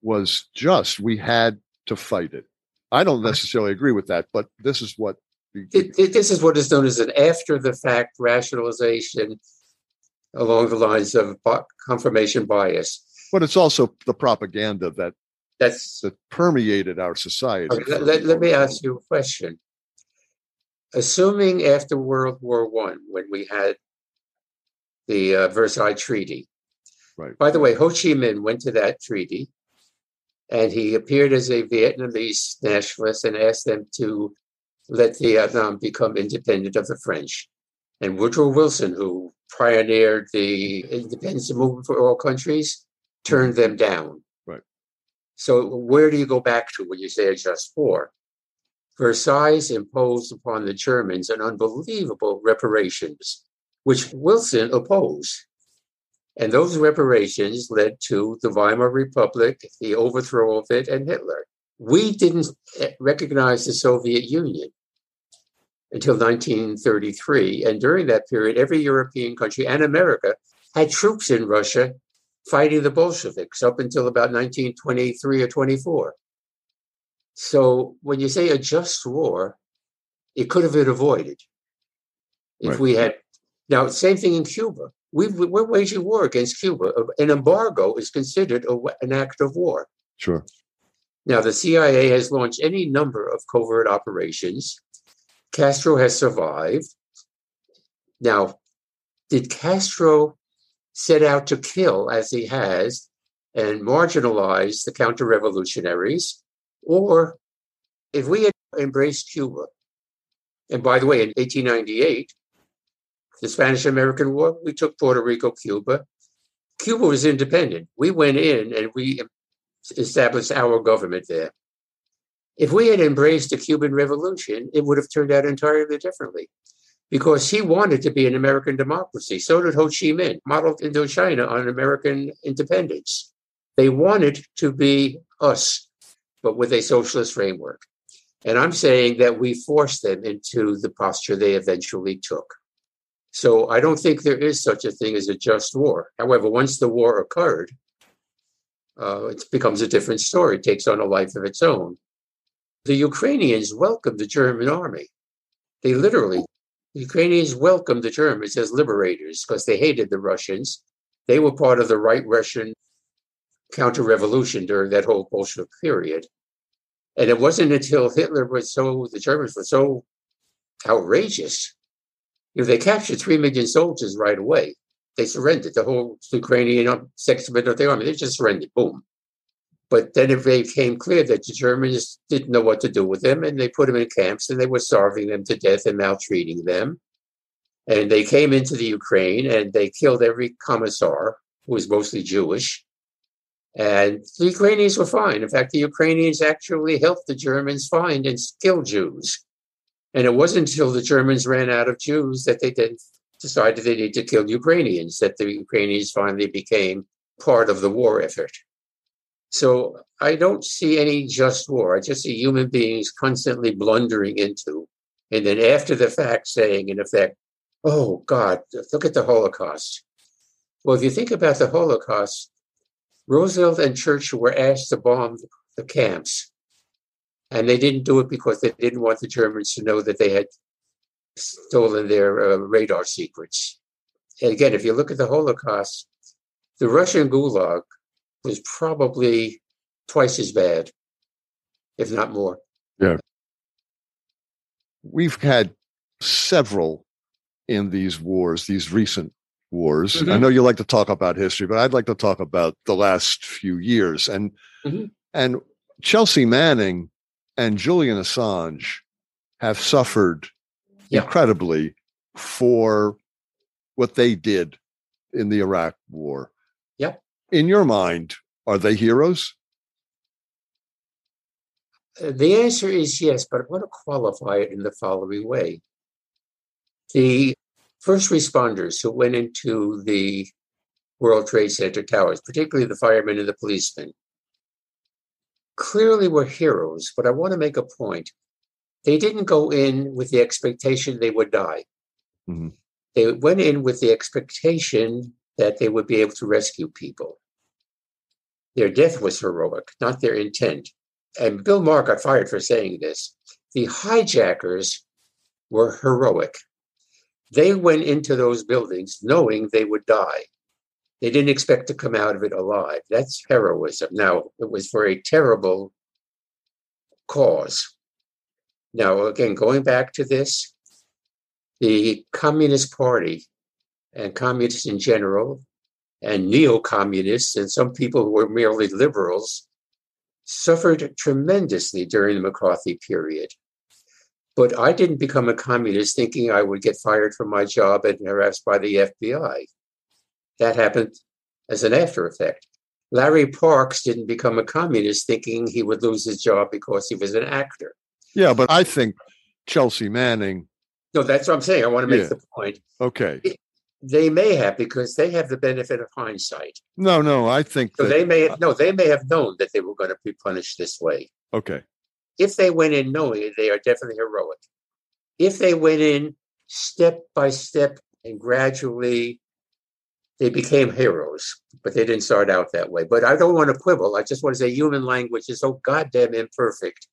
was just, we had to fight it. I don't necessarily agree with that, but this is what. It, it, this is what is known as an after the fact rationalization along the lines of confirmation bias. But it's also the propaganda that that's that permeated our society. Okay, let, let me ask you a question. Assuming after World War One, when we had the uh, Versailles Treaty. Right. By the way, Ho Chi Minh went to that treaty and he appeared as a Vietnamese nationalist and asked them to let Vietnam become independent of the French. And Woodrow Wilson, who pioneered the independence movement for all countries, turned them down. Right. So where do you go back to when you say a just war? Versailles imposed upon the Germans an unbelievable reparations which Wilson opposed. And those reparations led to the Weimar Republic, the overthrow of it, and Hitler. We didn't eh, recognize the Soviet Union until 1933. And during that period, every European country and America had troops in Russia fighting the Bolsheviks up until about 1923 or 24. So when you say a just war, it could have been avoided if right. we had now, same thing in Cuba. we are waging war against Cuba. Uh, an embargo is considered a, an act of war. Sure. Now, the CIA has launched any number of covert operations. Castro has survived. Now, did Castro set out to kill, as he has, and marginalize the counter revolutionaries? Or if we had embraced Cuba, and by the way, in 1898, the Spanish American War, we took Puerto Rico, Cuba. Cuba was independent. We went in and we established our government there. If we had embraced the Cuban Revolution, it would have turned out entirely differently because he wanted to be an American democracy. So did Ho Chi Minh, modeled Indochina on American independence. They wanted to be us, but with a socialist framework. And I'm saying that we forced them into the posture they eventually took. So I don't think there is such a thing as a just war. However, once the war occurred, uh, it becomes a different story, it takes on a life of its own. The Ukrainians welcomed the German army. They literally, the Ukrainians welcomed the Germans as liberators because they hated the Russians. They were part of the right Russian counter revolution during that whole Bolshevik period. And it wasn't until Hitler was so, the Germans were so outrageous know, they captured three million soldiers right away. They surrendered the whole Ukrainian segment of the army. They just surrendered. Boom. But then it became clear that the Germans didn't know what to do with them, and they put them in camps, and they were starving them to death and maltreating them. And they came into the Ukraine, and they killed every commissar who was mostly Jewish. And the Ukrainians were fine. In fact, the Ukrainians actually helped the Germans find and kill Jews. And it wasn't until the Germans ran out of Jews that they then decided they needed to kill Ukrainians, that the Ukrainians finally became part of the war effort. So I don't see any just war. I just see human beings constantly blundering into, and then after the fact saying, in effect, oh God, look at the Holocaust. Well, if you think about the Holocaust, Roosevelt and Churchill were asked to bomb the camps. And they didn't do it because they didn't want the Germans to know that they had stolen their uh, radar secrets. And again, if you look at the Holocaust, the Russian Gulag was probably twice as bad, if not more. Yeah. We've had several in these wars, these recent wars. Mm-hmm. I know you like to talk about history, but I'd like to talk about the last few years. And mm-hmm. and Chelsea Manning and Julian Assange have suffered yeah. incredibly for what they did in the Iraq war. Yep. In your mind, are they heroes? Uh, the answer is yes, but I want to qualify it in the following way. The first responders who went into the World Trade Center towers, particularly the firemen and the policemen, clearly were heroes, but I want to make a point. They didn't go in with the expectation they would die. Mm-hmm. They went in with the expectation that they would be able to rescue people. Their death was heroic, not their intent. And Bill Maher got fired for saying this. The hijackers were heroic. They went into those buildings knowing they would die. They didn't expect to come out of it alive. That's heroism. Now, it was for a terrible cause. Now, again, going back to this, the Communist Party and communists in general, and neo communists, and some people who were merely liberals, suffered tremendously during the McCarthy period. But I didn't become a communist thinking I would get fired from my job and harassed by the FBI. That happened as an after effect. Larry Parks didn't become a communist thinking he would lose his job because he was an actor. Yeah, but I think Chelsea Manning. No, that's what I'm saying. I want to make yeah. the point. Okay. they may have because they have the benefit of hindsight. No, no, I think so. That, they may have, no, they may have known that they were going to be punished this way. Okay. If they went in knowing it, they are definitely heroic. If they went in step by step and gradually they became heroes, but they didn't start out that way. But I don't want to quibble. I just want to say human language is so goddamn imperfect.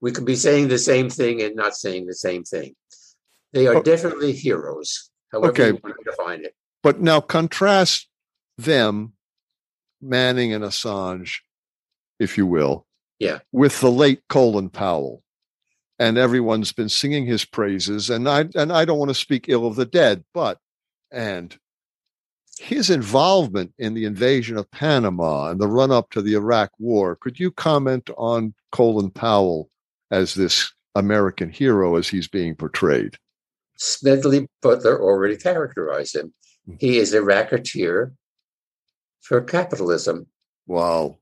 We can be saying the same thing and not saying the same thing. They are oh. definitely heroes, however okay. you want to define it. But now contrast them, Manning and Assange, if you will, yeah, with the late Colin Powell. And everyone's been singing his praises. And I and I don't want to speak ill of the dead, but and his involvement in the invasion of Panama and the run up to the Iraq War. Could you comment on Colin Powell as this American hero as he's being portrayed? Smedley Butler already characterized him. Hmm. He is a racketeer for capitalism. Wow.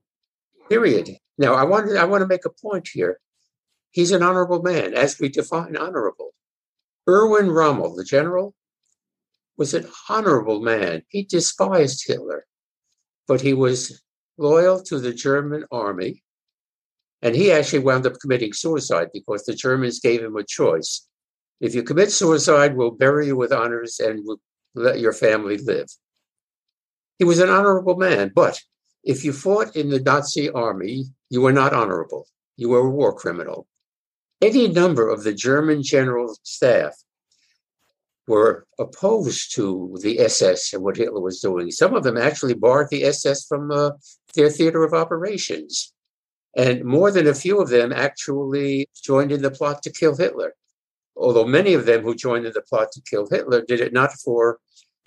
Period. Now, I want I want to make a point here. He's an honorable man, as we define honorable. Erwin Rommel, the general, was an honorable man. He despised Hitler, but he was loyal to the German army. And he actually wound up committing suicide because the Germans gave him a choice. If you commit suicide, we'll bury you with honors and we'll let your family live. He was an honorable man, but if you fought in the Nazi army, you were not honorable. You were a war criminal. Any number of the German general staff were opposed to the SS and what Hitler was doing. Some of them actually barred the SS from uh, their theater of operations. And more than a few of them actually joined in the plot to kill Hitler. Although many of them who joined in the plot to kill Hitler did it not for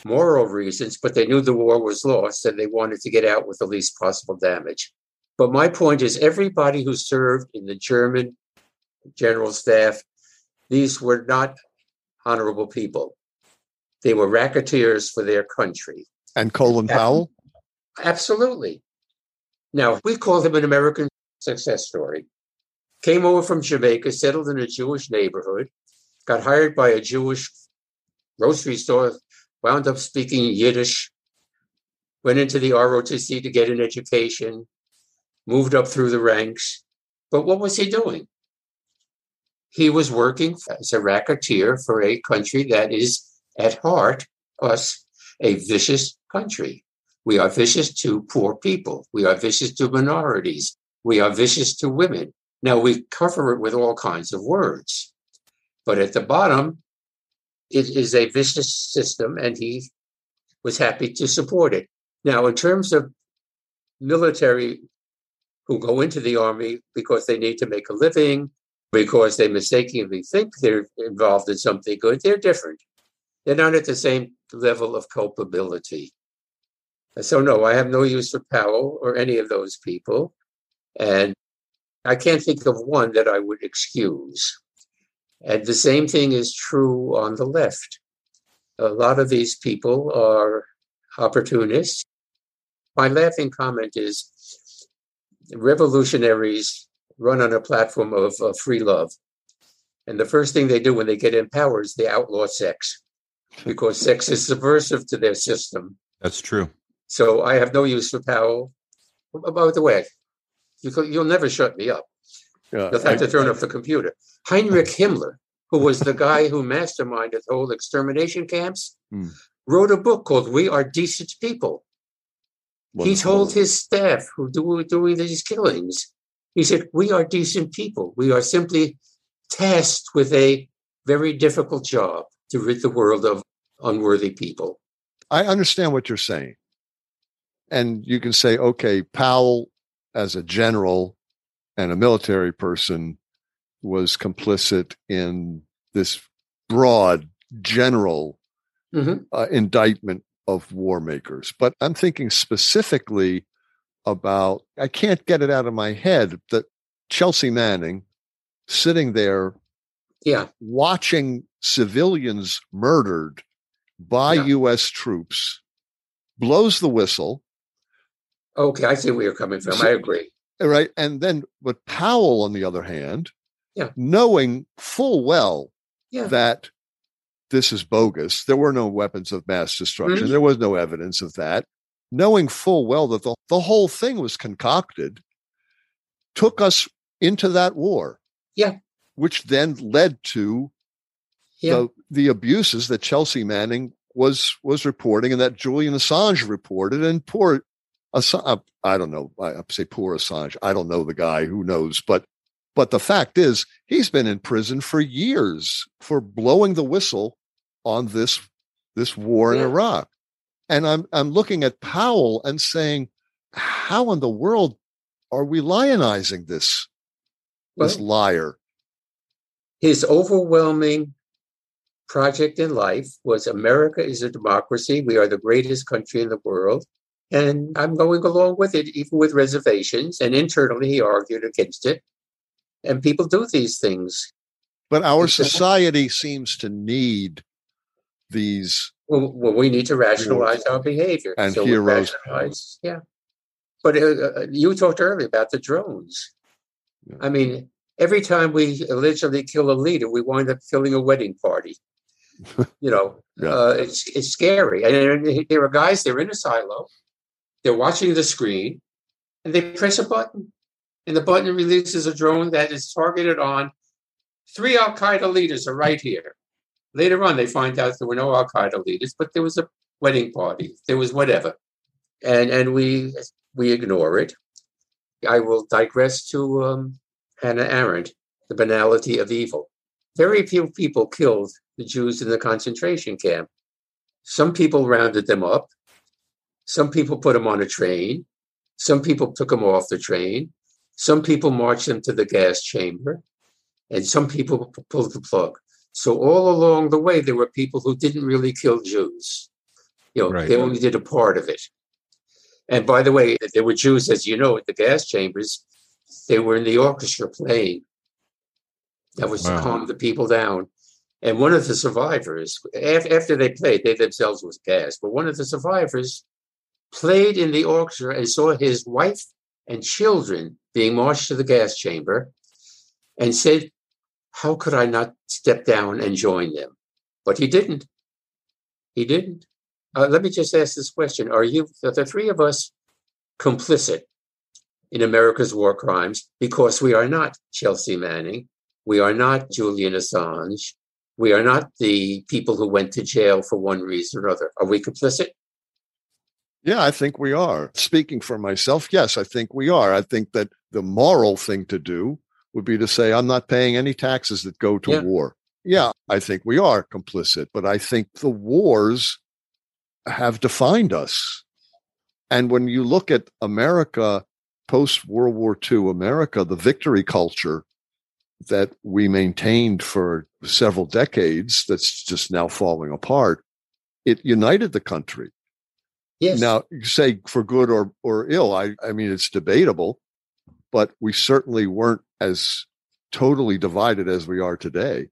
moral reasons, but they knew the war was lost and they wanted to get out with the least possible damage. But my point is everybody who served in the German general staff, these were not honorable people. They were racketeers for their country. And Colin Powell? Absolutely. Now, we call him an American success story. Came over from Jamaica, settled in a Jewish neighborhood, got hired by a Jewish grocery store, wound up speaking Yiddish, went into the ROTC to get an education, moved up through the ranks. But what was he doing? He was working as a racketeer for a country that is, at heart, us, a vicious country. We are vicious to poor people. We are vicious to minorities. We are vicious to women. Now, we cover it with all kinds of words. But at the bottom, it is a vicious system, and he was happy to support it. Now, in terms of military who go into the army because they need to make a living, because they mistakenly think they're involved in something good, they're different. They're not at the same level of culpability. So, no, I have no use for Powell or any of those people. And I can't think of one that I would excuse. And the same thing is true on the left. A lot of these people are opportunists. My laughing comment is revolutionaries run on a platform of, of free love. And the first thing they do when they get in power is they outlaw sex because sex is subversive to their system. That's true. So I have no use for Powell. By the way, you will never shut me up. Yeah, You'll have I, to turn I, off the computer. Heinrich Himmler, who was the guy who masterminded the whole extermination camps, hmm. wrote a book called "We Are Decent People." Wonderful. He told his staff who were doing these killings, he said, "We are decent people. We are simply tasked with a very difficult job to rid the world of unworthy people." I understand what you're saying. And you can say, okay, Powell as a general and a military person was complicit in this broad general mm-hmm. uh, indictment of war makers. But I'm thinking specifically about, I can't get it out of my head that Chelsea Manning sitting there yeah. watching civilians murdered by yeah. US troops blows the whistle Okay, I see where you're coming from. I agree. Right. And then, but Powell, on the other hand, yeah. knowing full well yeah. that this is bogus, there were no weapons of mass destruction, mm-hmm. there was no evidence of that, knowing full well that the, the whole thing was concocted, took us into that war. Yeah. Which then led to yeah. the, the abuses that Chelsea Manning was was reporting and that Julian Assange reported. And poor Assange, uh, I don't know. I say poor Assange. I don't know the guy. Who knows? But but the fact is, he's been in prison for years for blowing the whistle on this this war yeah. in Iraq. And I'm I'm looking at Powell and saying, how in the world are we lionizing this well, this liar? His overwhelming project in life was America is a democracy. We are the greatest country in the world. And I'm going along with it, even with reservations. And internally, he argued against it. And people do these things. But our society seems to need these. Well, well we need to rationalize our behavior. And so heroes. Yeah. But uh, uh, you talked earlier about the drones. Yeah. I mean, every time we allegedly kill a leader, we wind up killing a wedding party. you know, yeah. uh, it's, it's scary. And there are guys, they're in a silo they're watching the screen and they press a button. And the button releases a drone that is targeted on three Al Qaeda leaders are right here. Later on, they find out there were no Al Qaeda leaders, but there was a wedding party. There was whatever. And, and we, we ignore it. I will digress to um, Hannah Arendt, The Banality of Evil. Very few people killed the Jews in the concentration camp. Some people rounded them up, some people put them on a train. Some people took them off the train. Some people marched them to the gas chamber. And some people pulled the plug. So all along the way, there were people who didn't really kill Jews. You know, right. they only did a part of it. And by the way, there were Jews, as you know, at the gas chambers. They were in the orchestra playing. That was wow. to calm the people down. And one of the survivors, after they played, they themselves was gassed, but one of the survivors played in the orchestra and saw his wife and children being marched to the gas chamber and said, How could I not step down and join them? But he didn't. He didn't. Uh, let me just ask this question Are you, are the three of us, complicit in America's war crimes? Because we are not Chelsea Manning. We are not Julian Assange. We are not the people who went to jail for one reason or other. Are we complicit? Yeah, I think we are. Speaking for myself, yes, I think we are. I think that the moral thing to do would be to say, I'm not paying any taxes that go to yeah. war. Yeah, I think we are complicit, but I think the wars have defined us. And when you look at America post World War II, America, the victory culture that we maintained for several decades, that's just now falling apart, it united the country. Yes. Now, you say for good or, or ill, I, I mean, it's debatable, but we certainly weren't as totally divided as we are today,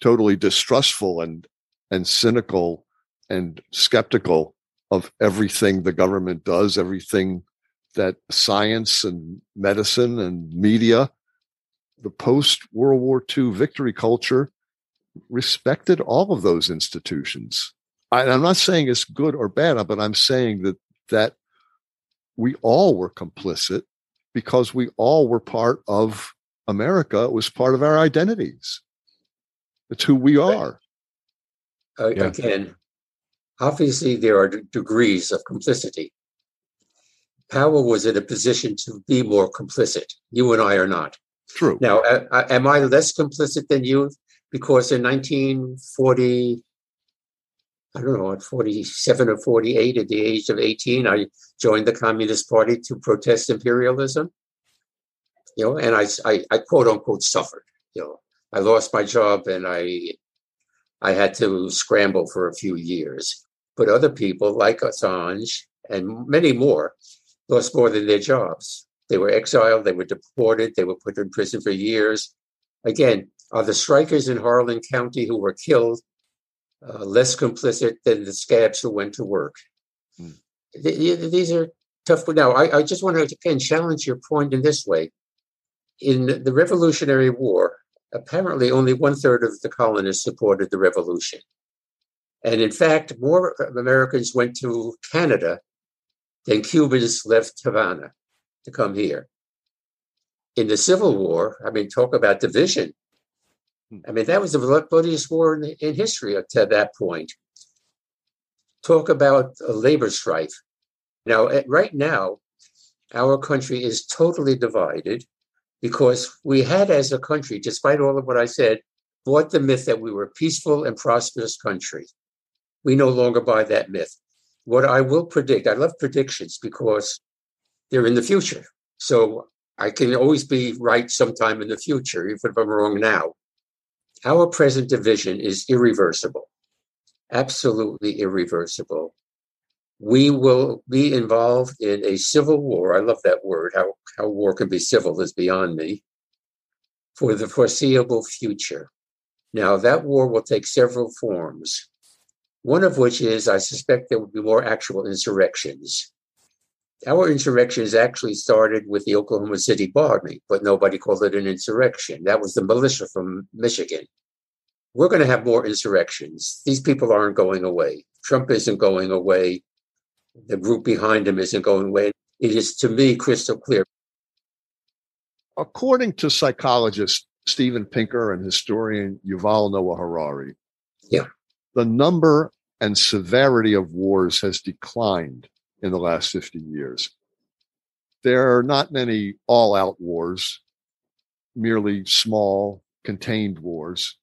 totally distrustful and, and cynical and skeptical of everything the government does, everything that science and medicine and media, the post World War II victory culture respected all of those institutions. I, am not saying it's good or bad, but I'm saying that that we all were complicit because we all were part of America. It was part of our identities. It's who we are. Uh, yeah. Again, obviously there are d- degrees of complicity. Powell was in a position to be more complicit. You and I are not. True. Now, uh, am I less complicit than you? Because in 1940, I don't know, at 47 or 48, at the age of 18, I joined the Communist Party to protest imperialism. You know, and I, I, I quote unquote suffered. You know, I lost my job and I, I had to scramble for a few years. But other people like Assange and many more lost more than their jobs. They were exiled, they were deported, they were put in prison for years. Again, are the strikers in Harlan County who were killed uh, less complicit than the scabs who went to work. Hmm. These are tough. Now, I, I just want to again challenge your point in this way. In the Revolutionary War, apparently only one third of the colonists supported the revolution. And in fact, more Americans went to Canada than Cubans left Havana to come here. In the Civil War, I mean, talk about division. I mean, that was the bloodiest war in, in history up to that point. Talk about a labor strife. Now, right now, our country is totally divided because we had, as a country, despite all of what I said, bought the myth that we were a peaceful and prosperous country. We no longer buy that myth. What I will predict, I love predictions because they're in the future. So I can always be right sometime in the future, even if I'm wrong now. Our present division is irreversible, absolutely irreversible. We will be involved in a civil war. I love that word. How, how war can be civil is beyond me. For the foreseeable future. Now, that war will take several forms, one of which is I suspect there will be more actual insurrections. Our insurrections actually started with the Oklahoma City bombing, but nobody called it an insurrection. That was the militia from Michigan. We're going to have more insurrections. These people aren't going away. Trump isn't going away. The group behind him isn't going away. It is, to me, crystal clear. According to psychologist Steven Pinker and historian Yuval Noah Harari, yeah. the number and severity of wars has declined in the last 50 years. There are not many all out wars, merely small, contained wars.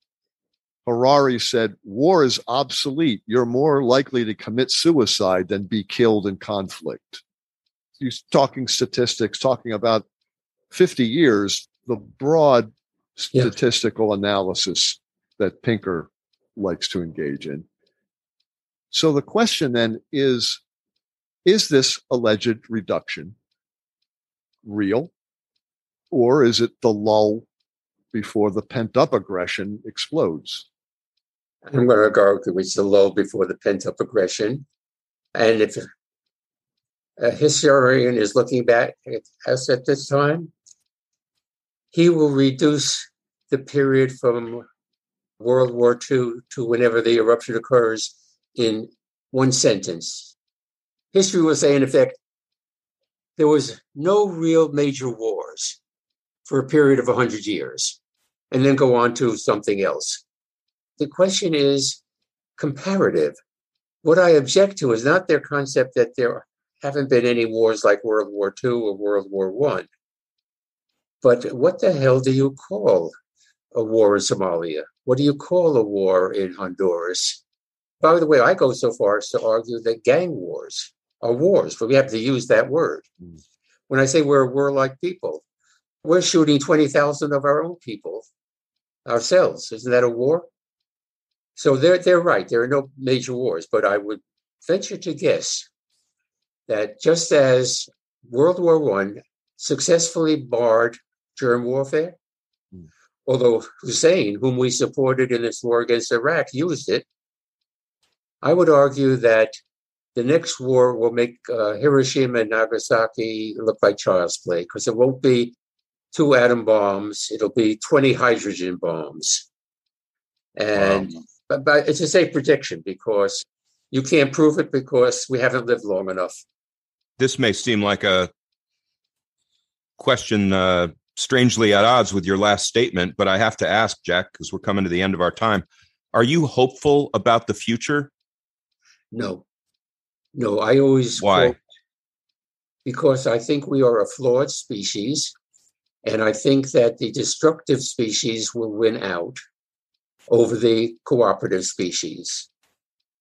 Harari said, War is obsolete. You're more likely to commit suicide than be killed in conflict. He's talking statistics, talking about 50 years, the broad statistical yeah. analysis that Pinker likes to engage in. So the question then is is this alleged reduction real or is it the lull before the pent up aggression explodes? I'm going to argue it's the lull before the pent up aggression. And if a historian is looking back at us at this time, he will reduce the period from World War II to whenever the eruption occurs in one sentence. History will say, in effect, there was no real major wars for a period of 100 years and then go on to something else. The question is comparative. What I object to is not their concept that there haven't been any wars like World War II or World War One, but what the hell do you call a war in Somalia? What do you call a war in Honduras? By the way, I go so far as to argue that gang wars are wars, but we have to use that word. Mm. When I say we're a warlike people, we're shooting 20,000 of our own people ourselves. Isn't that a war? So they're, they're right. There are no major wars, but I would venture to guess that just as World War One successfully barred germ warfare, mm. although Hussein, whom we supported in this war against Iraq, used it, I would argue that the next war will make uh, Hiroshima and Nagasaki look like child's play because it won't be two atom bombs, it'll be 20 hydrogen bombs. And wow. but, but it's a safe prediction because you can't prove it because we haven't lived long enough. This may seem like a question uh, strangely at odds with your last statement, but I have to ask, Jack, because we're coming to the end of our time. Are you hopeful about the future? No. No, I always why? because I think we are a flawed species. And I think that the destructive species will win out over the cooperative species.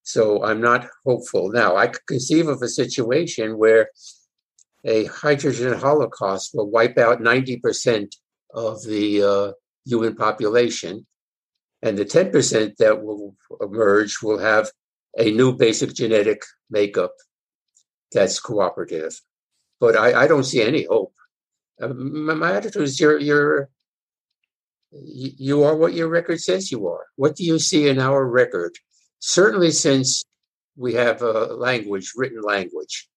So I'm not hopeful. Now, I could conceive of a situation where a hydrogen holocaust will wipe out 90% of the uh, human population. And the 10% that will emerge will have a new basic genetic makeup that's cooperative. But I, I don't see any hope. Uh, my attitude is you're you're you are what your record says you are. What do you see in our record? Certainly, since we have a language, written language,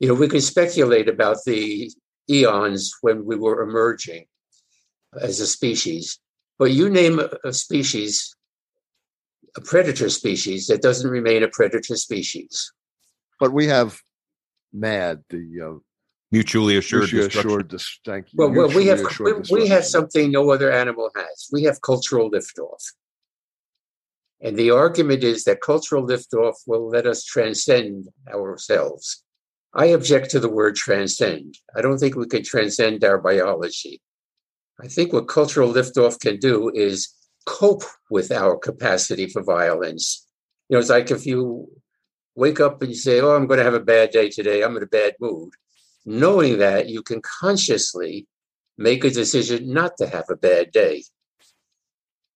you know, we can speculate about the eons when we were emerging as a species. But you name a species, a predator species that doesn't remain a predator species. But we have MAD, the uh, mutually assured mutually assured thank you. Well, well we have we, we have something no other animal has. We have cultural liftoff. And the argument is that cultural liftoff will let us transcend ourselves. I object to the word transcend. I don't think we can transcend our biology. I think what cultural liftoff can do is cope with our capacity for violence. You know, it's like if you wake up and you say, Oh, I'm going to have a bad day today, I'm in a bad mood knowing that you can consciously make a decision not to have a bad day.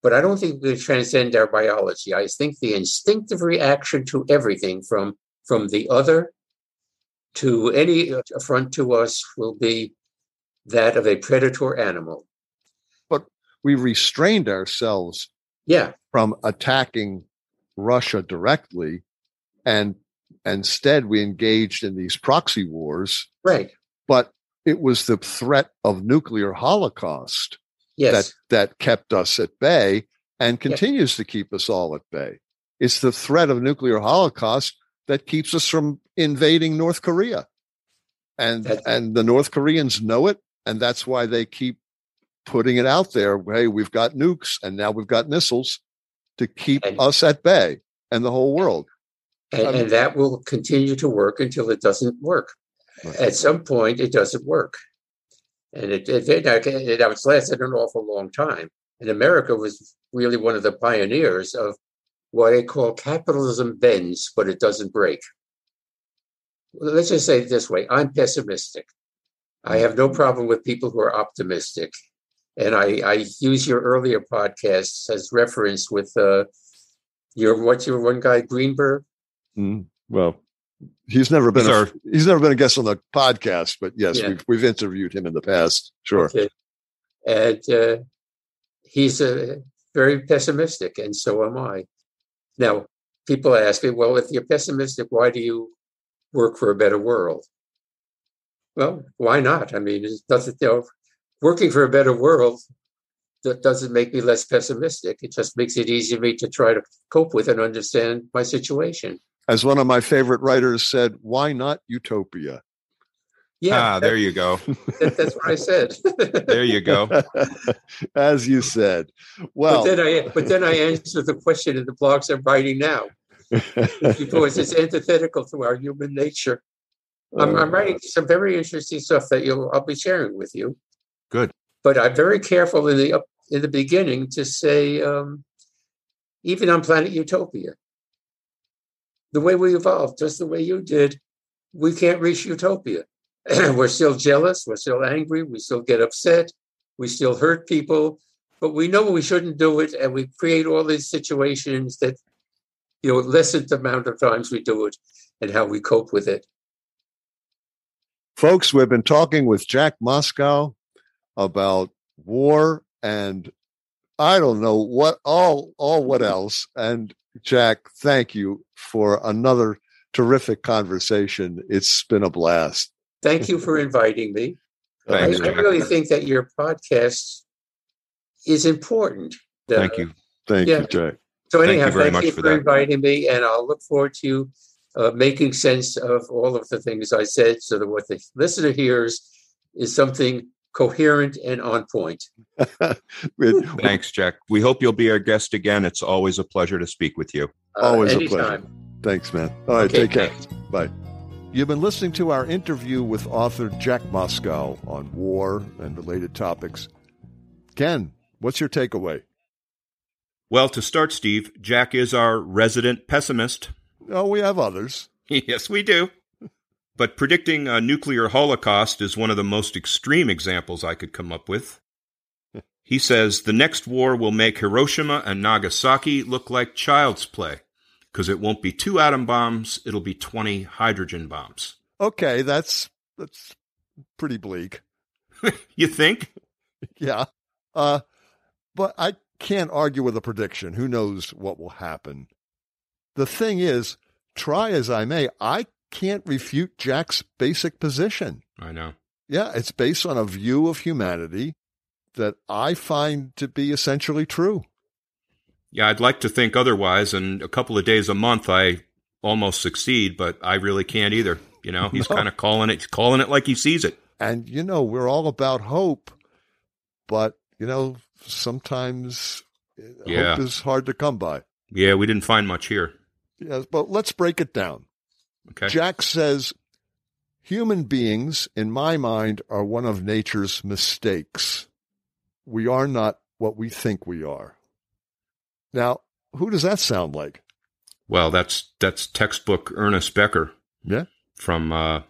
But I don't think we transcend our biology. I think the instinctive reaction to everything from, from the other to any uh, affront to us will be that of a predator animal. We restrained ourselves yeah. from attacking Russia directly and Instead, we engaged in these proxy wars. Right. But it was the threat of nuclear holocaust yes. that that kept us at bay and continues yes. to keep us all at bay. It's the threat of nuclear holocaust that keeps us from invading North Korea. And that's- and the North Koreans know it, and that's why they keep putting it out there. Hey, we've got nukes and now we've got missiles to keep and, us at bay and the whole world. And, and, that will continue to work until it doesn't work. Right. At some point, it doesn't work. And it, it, it, it, it's lasted an awful long time. And America was really one of the pioneers of what I call capitalism bends, but it doesn't break. Let's just say it this way I'm pessimistic. I mm. have no problem with people who are optimistic. And I, I use your earlier podcasts as reference with uh, your what's your one guy Greenberg Mm, well, He's never been He's a, our- he's never been a guest on the podcast, but yes, Yeah. we've we've interviewed him in the past. Sure. Okay. And uh, he's uh, very pessimistic, and so am I. Now, people ask me, well, if you're pessimistic, why do you work for a better world? Well, why not? I mean, it doesn't, you know, working for a better world that doesn't make me less pessimistic. It just makes it easier for me to try to cope with and understand my situation. As one of my favorite writers said, why not utopia? Yeah, ah, there you go. that- that's what I said. There you go. As you said. Well, but then I but then I answer the question in the blogs I'm writing now because it's antithetical to our human nature. I'm, I'm writing some very interesting stuff that you'll I'll be sharing with you. Good. But I'm very careful in the in the beginning to say um, even on planet Utopia, the way we evolved, just the way you did, we can't reach utopia. we're still jealous, we're still angry, we still get upset, we still hurt people, but we know we shouldn't do it, and we create all these situations that you know lessen the amount of times we do it and how we cope with it. folks, we've been talking with Jack Moscou about war and I don't know what all all what else. And Jack, thank you for another terrific conversation. It's been a blast. Thank you for inviting me. I, I really think that your podcast is important. Uh, Thank you. Thank Yeah. you, Jack. So Thank anyhow, you very thank you for inviting me, and I'll look forward to uh, making sense of all of the things I said, so that what the listener hears is something coherent and on point. Thanks, Jack. We hope you'll be our guest again. It's always a pleasure to speak with you. Uh, Always a pleasure. Thanks, man. All right, Okay, take care. thanks. Bye. You've been listening to our interview with author Jack Moscou on war and related topics. Ken, what's your takeaway? Well, to start, Steve, Jack is our resident pessimist. Oh, we have others. yes, we do. But predicting a nuclear holocaust is one of the most extreme examples I could come up with. He says the next war will make Hiroshima and Nagasaki look like child's play because it won't be two atom bombs, it'll be 20 hydrogen bombs. Okay, that's that's pretty bleak. You think? Yeah. Uh but I can't argue with a prediction. Who knows what will happen? The thing is, try as I may, I can't refute Jack's basic position. I know. Yeah, it's based on a view of humanity that I find to be essentially true. Yeah, I'd like to think otherwise, and a couple of days a month I almost succeed, but I really can't either. You know, he's No. kind of calling it, calling it like he sees it. And you know, we're all about hope, but you know, sometimes uh, Yeah. hope is hard to come by. Yeah, we didn't find much here. Yes, but let's break it down. Okay. Jack says human beings, in my mind, are one of nature's mistakes. We are not what we think we are. Now, who does that sound like? Well, that's that's textbook Ernest Becker Yeah. from uh,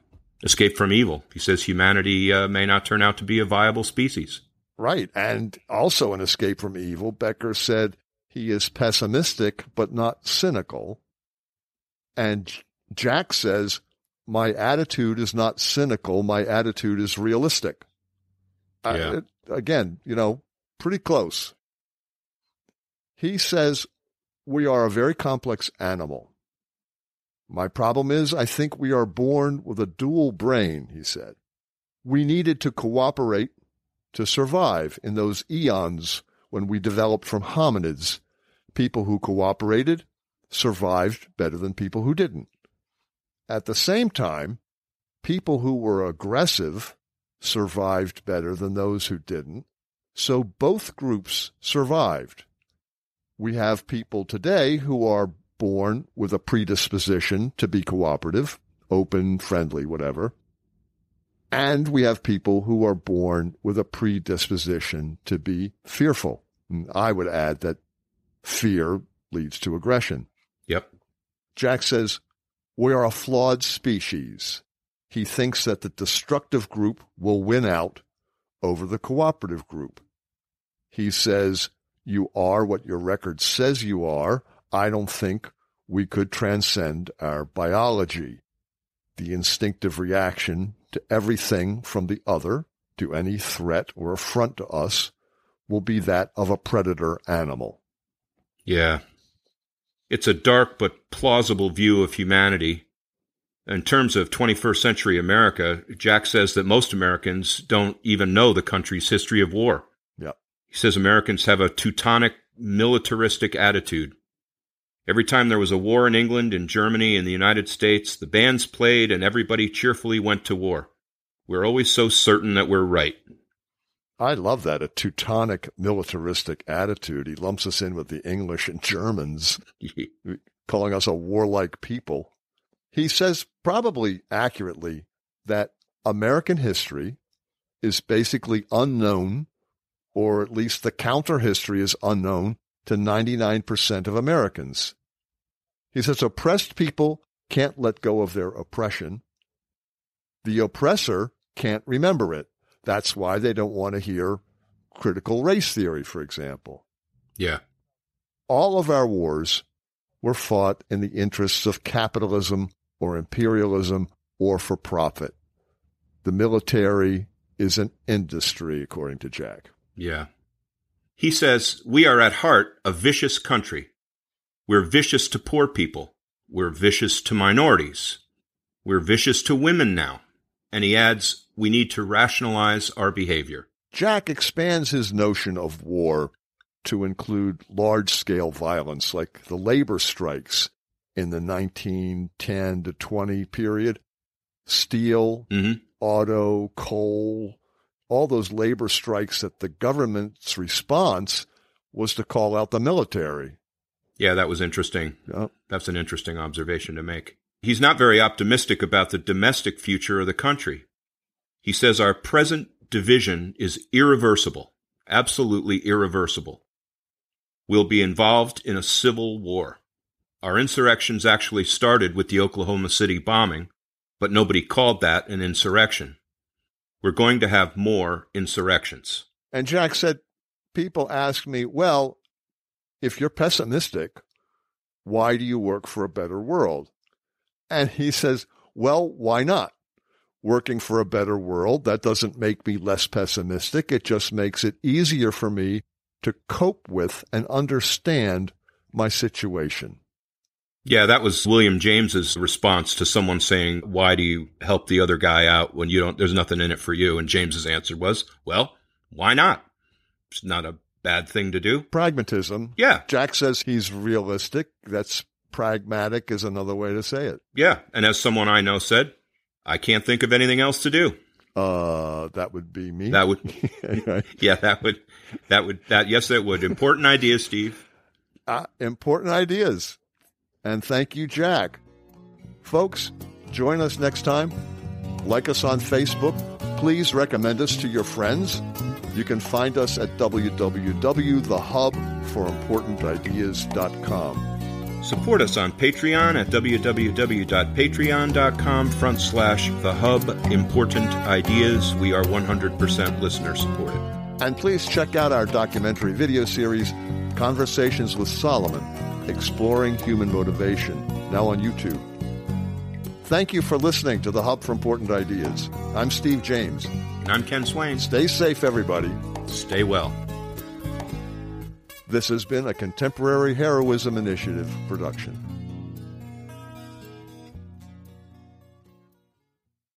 Escape from Evil. He says humanity uh, may not turn out to be a viable species. Right. And also in Escape from Evil, Becker said he is pessimistic but not cynical. And Jack says, My attitude is not cynical, my attitude is realistic. I- it- again, you know, pretty close. He says, We are a very complex animal. My problem is, I think we are born with a dual brain, he said. We needed to cooperate to survive in those eons when we developed from hominids. People who cooperated survived better than people who didn't. At the same time, people who were aggressive survived better than those who didn't. So both groups survived. We have people today who are born with a predisposition to be cooperative, open, friendly, whatever. And we have people who are born with a predisposition to be fearful. And I would add that fear leads to aggression. Yep. Jack says, We are a flawed species. He thinks that the destructive group will win out over the cooperative group. He says, You are what your record says you are. I don't think we could transcend our biology. The instinctive reaction to everything from the other, to any threat or affront to us, will be that of a predator animal. Yeah. It's a dark but plausible view of humanity. In terms of 21st century America, Jack says that most Americans don't even know the country's history of war. Yeah. He says Americans have a Teutonic militaristic attitude. Every time there was a war in England, in Germany, in the United States, the bands played and everybody cheerfully went to war. We're always so certain that we're right. I love that, a Teutonic militaristic attitude. He lumps us in with the English and Germans, calling us a warlike people. He says, probably accurately, that American history is basically unknown, or at least the counter history is unknown to 99% of Americans. He says oppressed people can't let go of their oppression. The oppressor can't remember it. That's why they don't want to hear critical race theory, for example. Yeah. All of our wars were fought in the interests of capitalism or imperialism or for profit. The military is an industry, according to Jack. Yeah. He says, We are at heart a vicious country. We're vicious to poor people. We're vicious to minorities. We're vicious to women now. And he adds, We need to rationalize our behavior. Jack expands his notion of war to include large scale violence like the labor strikes in the 1910 to 20 period, steel, mm-hmm. auto, coal, all those labor strikes that the government's response was to call out the military. Yeah, that was interesting. Yep. That's an interesting observation to make. He's not very optimistic about the domestic future of the country. He says our present division is irreversible, absolutely irreversible. We'll be involved in a civil war. Our insurrections actually started with the Oklahoma City bombing, but nobody called that an insurrection. We're going to have more insurrections. And Jack said, People ask me, well, if you're pessimistic, why do you work for a better world? And he says, well, why not? Working for a better world, that doesn't make me less pessimistic. It just makes it easier for me to cope with and understand my situation. Yeah, that was William James's response to someone saying, "Why do you help the other guy out when you don't there's nothing in it for you?" And James's answer was, "Well, why not? It's not a bad thing to do." Pragmatism. Yeah. Jack says he's realistic. That's pragmatic is another way to say it. Yeah, and as someone I know said, I can't think of anything else to do. Uh, that would be me. That would, yeah, that would, that would, that yes, that would. Important ideas, Steve. Uh, important ideas. And thank you, Jack. Folks, join us next time. Like us on Facebook. Please recommend us to your friends. You can find us at www.thehubforimportantideas.com. Support us on Patreon at www.patreon.com front slash the hub important ideas. We are 100% listener supported. And please check out our documentary video series, Conversations with Solomon Exploring Human Motivation, now on YouTube. Thank you for listening to the Hub for Important Ideas. I'm Steve James. And I'm Ken Swain. Stay safe, everybody. Stay well. This has been a Contemporary Heroism Initiative production.